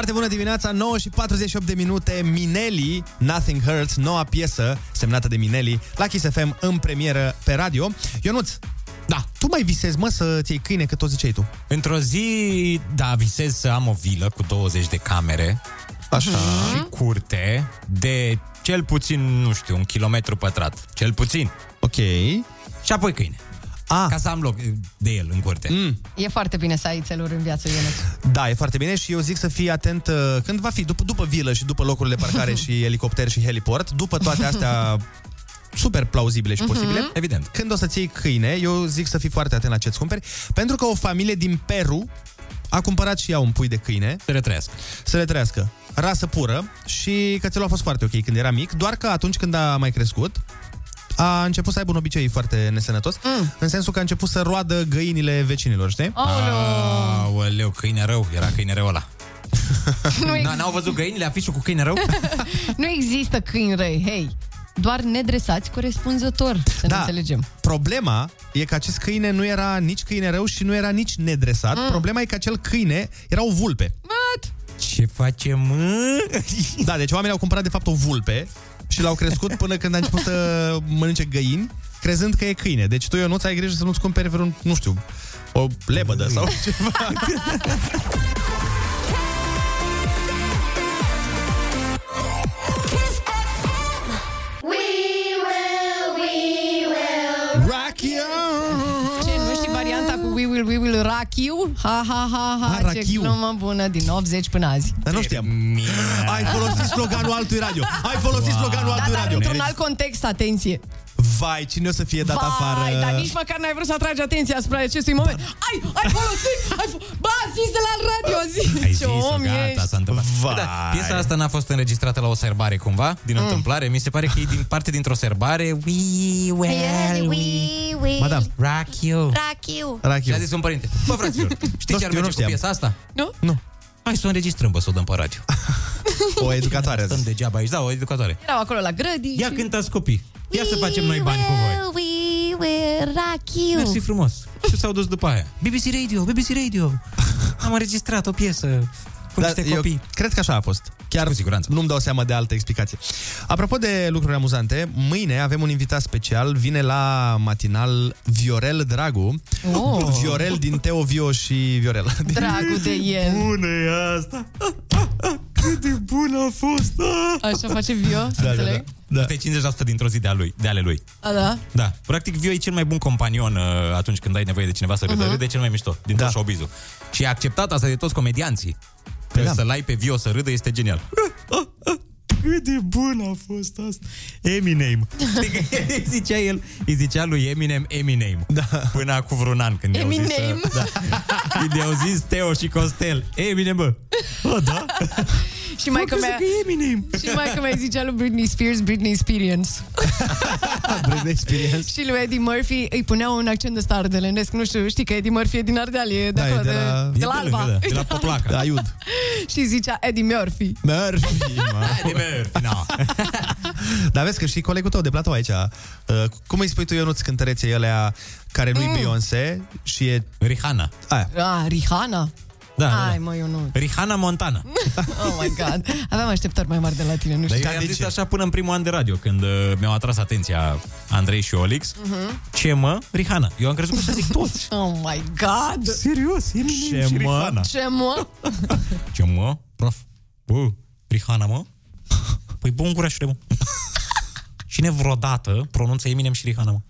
Foarte bună dimineața, 9 și 48 de minute, Mineli, Nothing Hurts, noua piesă semnată de Mineli, la Kiss FM în premieră pe radio. Ionuț, da. tu mai visezi, mă, să-ți iei câine, că tot ziceai tu. Într-o zi, da, visez să am o vilă cu 20 de camere. Așa. Și curte de cel puțin, nu știu, un kilometru pătrat. Cel puțin. Ok. Și apoi câine. Ah. Ca să am loc de el în curte. Mm. E foarte bine să ai țeluri în viață, Ionuț. Da, e foarte bine și eu zic să fii atent uh, când va fi, după, după vilă și după locurile de parcare și elicopter și heliport, după toate astea super plauzibile și Mhm. posibile. Evident. Când o să-ți iei câine, eu zic să fii foarte atent la ce-ți cumperi, pentru că o familie din Peru a cumpărat și ea un pui de câine. Să le trăiască. Să le trăiască. Rasă pură și cățelul a fost foarte ok când era mic, doar că atunci când a mai crescut, a început să aibă un obicei foarte nesănătos, mm. în sensul că a început să roadă găinile vecinilor, știi? Aoleu, câine rău. Era câine rău ăla. Nu, Na, n-au văzut găinile, afișul cu câine rău? nu există câini răi, hei. Doar nedresați corespunzător, să Da. ne înțelegem. Problema e că acest câine nu era nici câine rău și nu era nici nedresat. Mm. Problema e că acel câine era o vulpe. What? Ce face, mă? Da, deci oamenii au cumpărat de fapt o vulpe și l-au crescut până când a început să mănânce găini, crezând că e câine. Deci tu, eu nu ai grijă să nu-ți cumperi vreun, nu știu, o lebădă sau ceva. Will, We Will Rock You? Ha, ha, ha, ha, Ah, ce rock you. glumă bună din 80 până azi. Dar nu știam. Ai folosit sloganul altui radio. Ai folosit sloganul Da, altui dar radio. într-un alt context, atenție. Vai, cine o să fie dat Vai, afară? dar nici măcar n-ai vrut să atragi atenția asupra acestui moment. Ai, ai folosit, ai fo- Ba, zis de la radio, zi. Ai Ce zis-o, om gata, ești. s-a întâmplat. Vai. Da, piesa asta n-a fost înregistrată la o serbare cumva, din Mm. întâmplare. Mi se pare că e din parte dintr-o serbare. We will, we we Ba da. rock you. Rock you. Rachiu. Și a zis un părinte, bă fraților, știți ce ar eu nu merge cu știam. piesa asta? Nu? Nu. Hai să o înregistrăm, bă, să o dăm pe radio. O educatoare a Stăm zis. degeaba aici, da, o educatoare. Erau acolo la grădii. Ia și- cântați copii. Ia să facem noi bani cu voi. We will rock you. Mersi frumos. Și s-au dus după aia. BBC Radio, BBC Radio. Am înregistrat o piesă cu Dar niște eu copii. cred că așa a fost. Chiar Cu siguranță. nu-mi dau seama de altă explicație. Apropo de lucruri amuzante, mâine avem un invitat special. Vine la matinal Viorel Dragu. Oh. Viorel din Teo Vio și Viorel. Dragul de el. Bună e asta! Cât de bună a fost! Așa face Vio, să Da, da, înțeleg? da. Este 50% dintr-o zi de, a lui, de ale lui. A, da? Da. Practic, Vio e cel mai bun companion uh, atunci când ai nevoie de cineva să râdă. Mhm. Râde cel mai mișto din tot Da. showbiz-ul. Și e acceptat asta de toți comedianții. Că da. să-l ai pe Vio să râdă este genial. Cât de bun a fost asta. Eminem. Știi că îi zicea el, îi zicea lui Eminem Eminem. Da. Până acum vreun an când i-au zis... Eminem. uh, Da. Când i-au zis Teo și Costel. Eminem, bă. Oh, da? Și mai că mi-a... Eminem. Și mai că mi-a zicea lui Britney Spears, Britney Experience. Britney Experience. Și lui Eddie Murphy îi punea un accent de star ardelenesc. Nu știu, știi că Eddie Murphy e din Ardeal, e de Da, e acolo, de de, la- de, E la pe Alba. lângă, da, de la Poplaca. Aiud. și zicea Eddie Murphy. Murphy, mă. Eddie Murphy, no. Dar vezi că și colegul tău de platou aici, uh, cum îi spui tu, Ionuț, cântăreței alea care nu-i Mm. Beyoncé și e... Rihanna. Aia. Ah, Rihanna. Da, da, Hai, da. mă, eu nu. Rihanna Montana. Oh my God. Aveam așteptări mai mari de la tine, nu Dar știu. eu am zis așa până în primul an de radio, când uh, mi-au atras atenția Andrei și Olix. Mhm. Ce mă? Rihanna. Eu am crezut că să zic toți. Oh my God. Serios, Ce și mă? Rihanna. Ce mă? Ce mă? Prof. Bă, Rihanna, mă? Păi bun gurașule, mă. Cine vreodată pronunță Eminem și Rihanna, mă?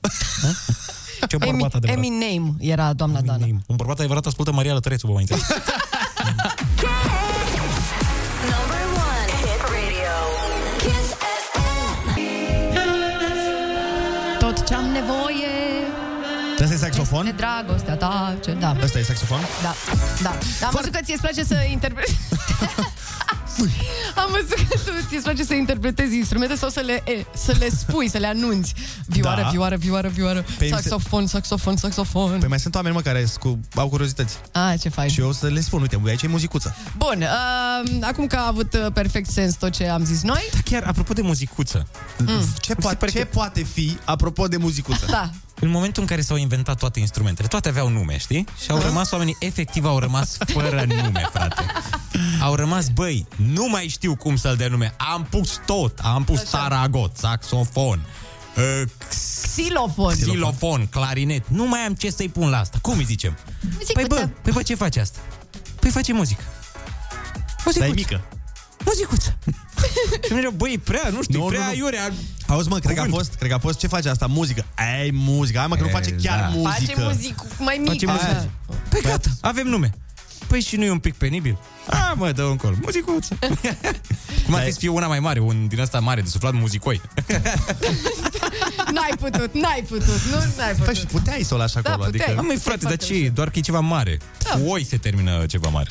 Ha? Ce bărbat adevărat. Eminem era doamna Dana. Eminem. Un bărbat adevărat ascultă Maria Lătărețu, vă mai înțeleg. Number one hit radio. Kiss FM. Tot ce am nevoie Asta e saxofon? de dragostea ta. Ce, da. Asta e saxofon? Da, da. Dar am văzut că ți-e place să interpretezi... am văzut că tu ți-e place să interpretezi instrumente sau să le, e, să le spui, să le anunți. Vioară, Da. vioară, vioară, vioară. Păi mi se- saxofon, saxofon, saxofon. Păi mai sunt oameni, mă, care scu- au curiozități. Ah, ce fain. Și eu o să le spun, uite, aici e muzicuță. Bun, uh, acum că a avut uh, perfect sens tot ce am zis noi, Chiar, apropo de muzicuță. Ce, poate, ce poate fi, apropo de muzicuță? da, În momentul în care s-au inventat toate instrumentele, toate aveau nume, știi? Și au rămas oamenii, efectiv au rămas fără nume, frate. Au rămas, băi, nu mai știu cum să-l denume. Am pus tot, am pus taragot, saxofon, uh, xilofon. xilofon, clarinet. Nu mai am ce să-i pun la asta. Cum îi zicem? Păi Muzicuță. bă, păi bă, ce face asta? Păi face muzică. Dar Muzicuță. e mică. Muzicuță. și mereu, băi, e prea, nu știu, Nu, prea nu, nu. iurea. Auzi, mă, cred că, a Cuvânt. fost, cred că a fost, ce face asta? Muzică. Ai muzică. Hai, mă, că nu E, face chiar da. muzică. Face muzică mai Face mică. muzică. Păi gata, avem nume. Păi și nu e un pic penibil? A, mă, dă un col. Muzicuță. Cum ar fi să fie una mai mare, un din ăsta mare de suflat muzicoi. N-ai putut, n-ai putut, nu, n-ai putut. Păi și puteai să o lași Da, acolo. puteai. adică... Am mai frate, dar foarte ce e? Doar că e ceva mare. Cu oi se termină ceva mare.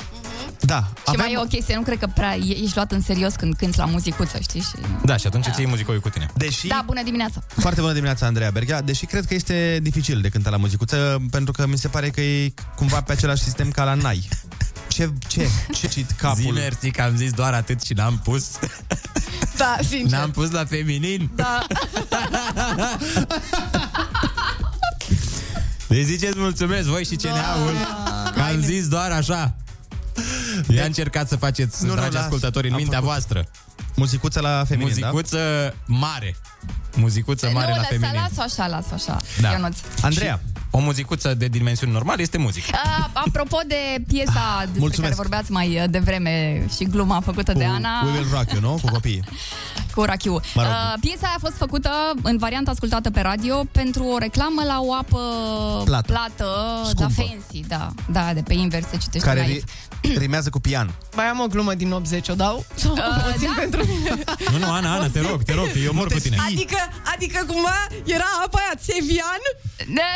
Da. Și mai e o chestie, nu cred că prea e- ești luat în serios când cânti la muzicuță, știi? Și... Da, și atunci îți iei muzicoi cu tine. Deși... Da, bună dimineața! Foarte bună dimineața, Andreea Berghea. Deși cred că este dificil de cântat la muzicuță, pentru că mi se pare că e cumva pe același sistem ca la Nai. Ce, ce, ce cit capul? Zi mersi că am zis doar atât și n-am pus. Da, sincer. N-am pus la feminin. Da. Deci ziceți mulțumesc voi și CNA-ul că am zis doar așa. Ia încercați să faceți, Nu, nu, nu, dragi las. ascultători, în Am mintea făcut. voastră. Muzicuță la feminin, Muzicuță mare. Muzicuță mare nu, la lăsa, feminin. las-o așa, las-o așa. Da. Ionuț. da? Andreea. O muzicuță de dimensiuni normale este muzică. Uh, apropo de piesa despre mulțumesc. care vorbeați mai uh, devreme și gluma făcută de Cu Ana We Will Rock You, nu? Cu copiii. cu Rachiu. Mă rog. Uh, piesa a fost făcută în varianta ascultată pe radio pentru o reclamă la o apă Plată. plată da, Scumpă. fancy, da, da, de pe invers se citește Care naiv. rimează cu pian. Mai am o glumă din 80, o dau? Sau o țin da. pentru mine? Nu, nu, Ana, Ana, te rog, te rog, eu mor cu tine. Adică, adică cumva era apa aia Țevian? Ne.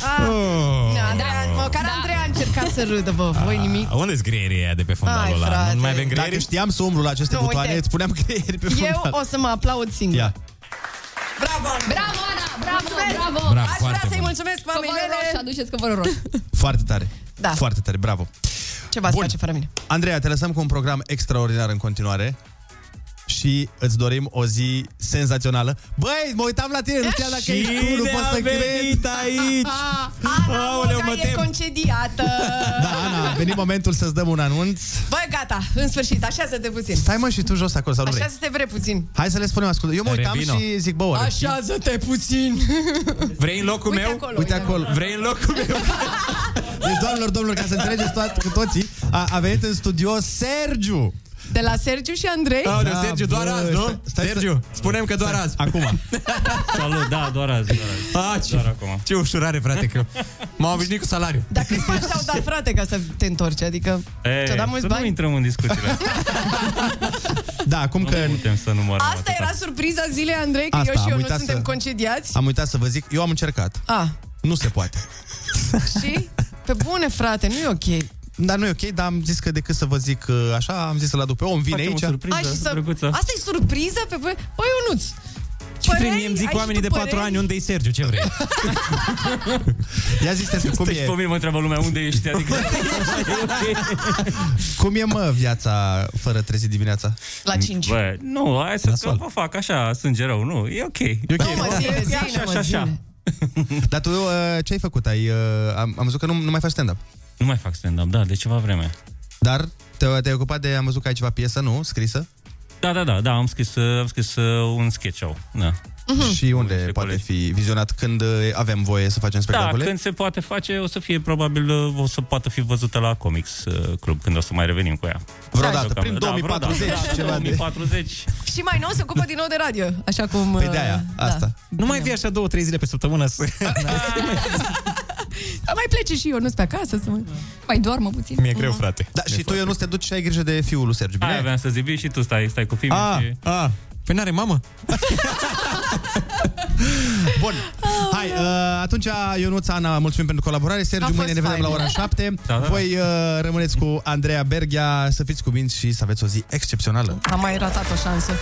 Ah. Oh. Da, Andreea, măcar Andreea a încercat să râdă, bă, voi nimic. Unde sunt greierii aia de pe fundalul Hai, ăla? frate. Nu mai avem Dacă greieri? știam să umblu la aceste Nu, butoane, uite. îți puneam greieri pe fundal. Eu o să mă aplaud singur. Ia. Bravo, Andreea. Bravo, Ana, bravo, bravo. Bravo, Aș foarte vrea să-i bun. mulțumesc mamei Covorul roșu, mele. aduceți covorul roșu. Foarte tare. Da. Foarte tare, bravo. Ce v-ați Bun. face fără mine? Andreea, te lăsăm cu un program extraordinar în continuare și îți dorim o zi senzațională. Băi, mă uitam la tine, nu știam dacă ești tu, nu Cine pot a să cred. venit aici? Ana Aoleu, Moga mă e tem. concediată. Da, Ana, a venit momentul să-ți dăm un anunț. Băi, gata, în sfârșit, așează-te puțin. Stai mă și tu jos acolo, sau nu vrei? Așează-te vrei puțin. Hai să le spunem, ascultă. Eu mă uitam Revino. și zic, bă, oare, Așează-te puțin. Vrei în locul Uite meu? acolo, Uite acolo. Vrei în locul meu? Deci, doamnelor, domnilor, ca să înțelegeți toat, cu toții, a, a venit în studio Sergiu. De la Sergiu și Andrei? Aoleu, Da, Sergiu, doar bă, azi, nu? stai- stai Sergiu, spunem că doar azi. Acum. Salut, da, doar azi. Doar azi. Ah, ce, Doar acum. ce ușurare, frate, că m-am obișnuit cu salariu. Dar câți bani ți-au dat, frate, ca să te întorci? Adică, E, ți-au dat mulți să nu bani? intrăm în discuțiile astea. Da, acum Nu că putem să numărăm Asta era surpriza zilei, Andrei, că Asta, eu și am eu nu uitat suntem să- concediați. am uitat să vă zic, eu am încercat. A, Nu se poate. și? Pe bune, frate, nu e ok. Dar nu e ok, dar am zis că decât să vă zic uh, așa, am zis să-l aduc pe om, vine Facem o aici. surpriză, A, și să... drăguță. Asta e surpriză? Pe bune? Păi, Ionuț, Ce vrei? Păreri? Mie îmi zic Ai și oamenii tu de 4 păreri? ani, unde-i Sergiu? Ce vrei? Ia zis cum Stai și pe e, mine mă întreabă lumea unde ești, adică... cum e, mă, viața fără trezi dimineața? La 5. Bă, nu, hai să că Nasol. vă fac așa, sânge rău, nu, e ok. E ok. Nu mă zine, E zine, așa, mă așa, așa. zine. Dar tu uh, ce ai făcut? Ai, uh, am, am văzut că nu, nu mai faci stand-up. Nu mai fac stand-up, da, de ceva vreme. Dar te, te-ai ocupat de, am văzut că ai ceva piesă, nu? Scrisă? Da, da, da, da, am scris, uh, am scris uh, un sketch show, da. Și unde niște poate colegi. fi vizionat când uh, avem voie să facem Da, spectacole? când se poate face, o să fie probabil, uh, o să poată fi văzută la Comics uh, Club, când o să mai revenim cu ea. Vreodată, Da, prin da, 2040, vreodată, da, ceva de- 2040. Și mai nou se ocupă din nou de radio, așa cum... Păi uh, de aia, asta. Nu mai vii așa două, trei zile pe săptămână să... Da, mai plece și eu, nu pe acasă să mă... Mai doarmă puțin. Mi-e greu, frate. Da, și tu, eu nu te duci și ai grijă de fiul lui Sergiu, bine? Aia aveam să zic, vii și tu stai, stai cu filmul A, și... a, păi n-are mamă? Bun. Hai, uh, atunci, Ionuț, Ana, mulțumim pentru colaborare. A Sergiu, fost mâine ne vedem fain. la ora 7. Da, da. Voi uh, rămâneți cu Andreea Berghia. Să fiți cuminți și să aveți o zi excepțională. Am mai ratat o șansă.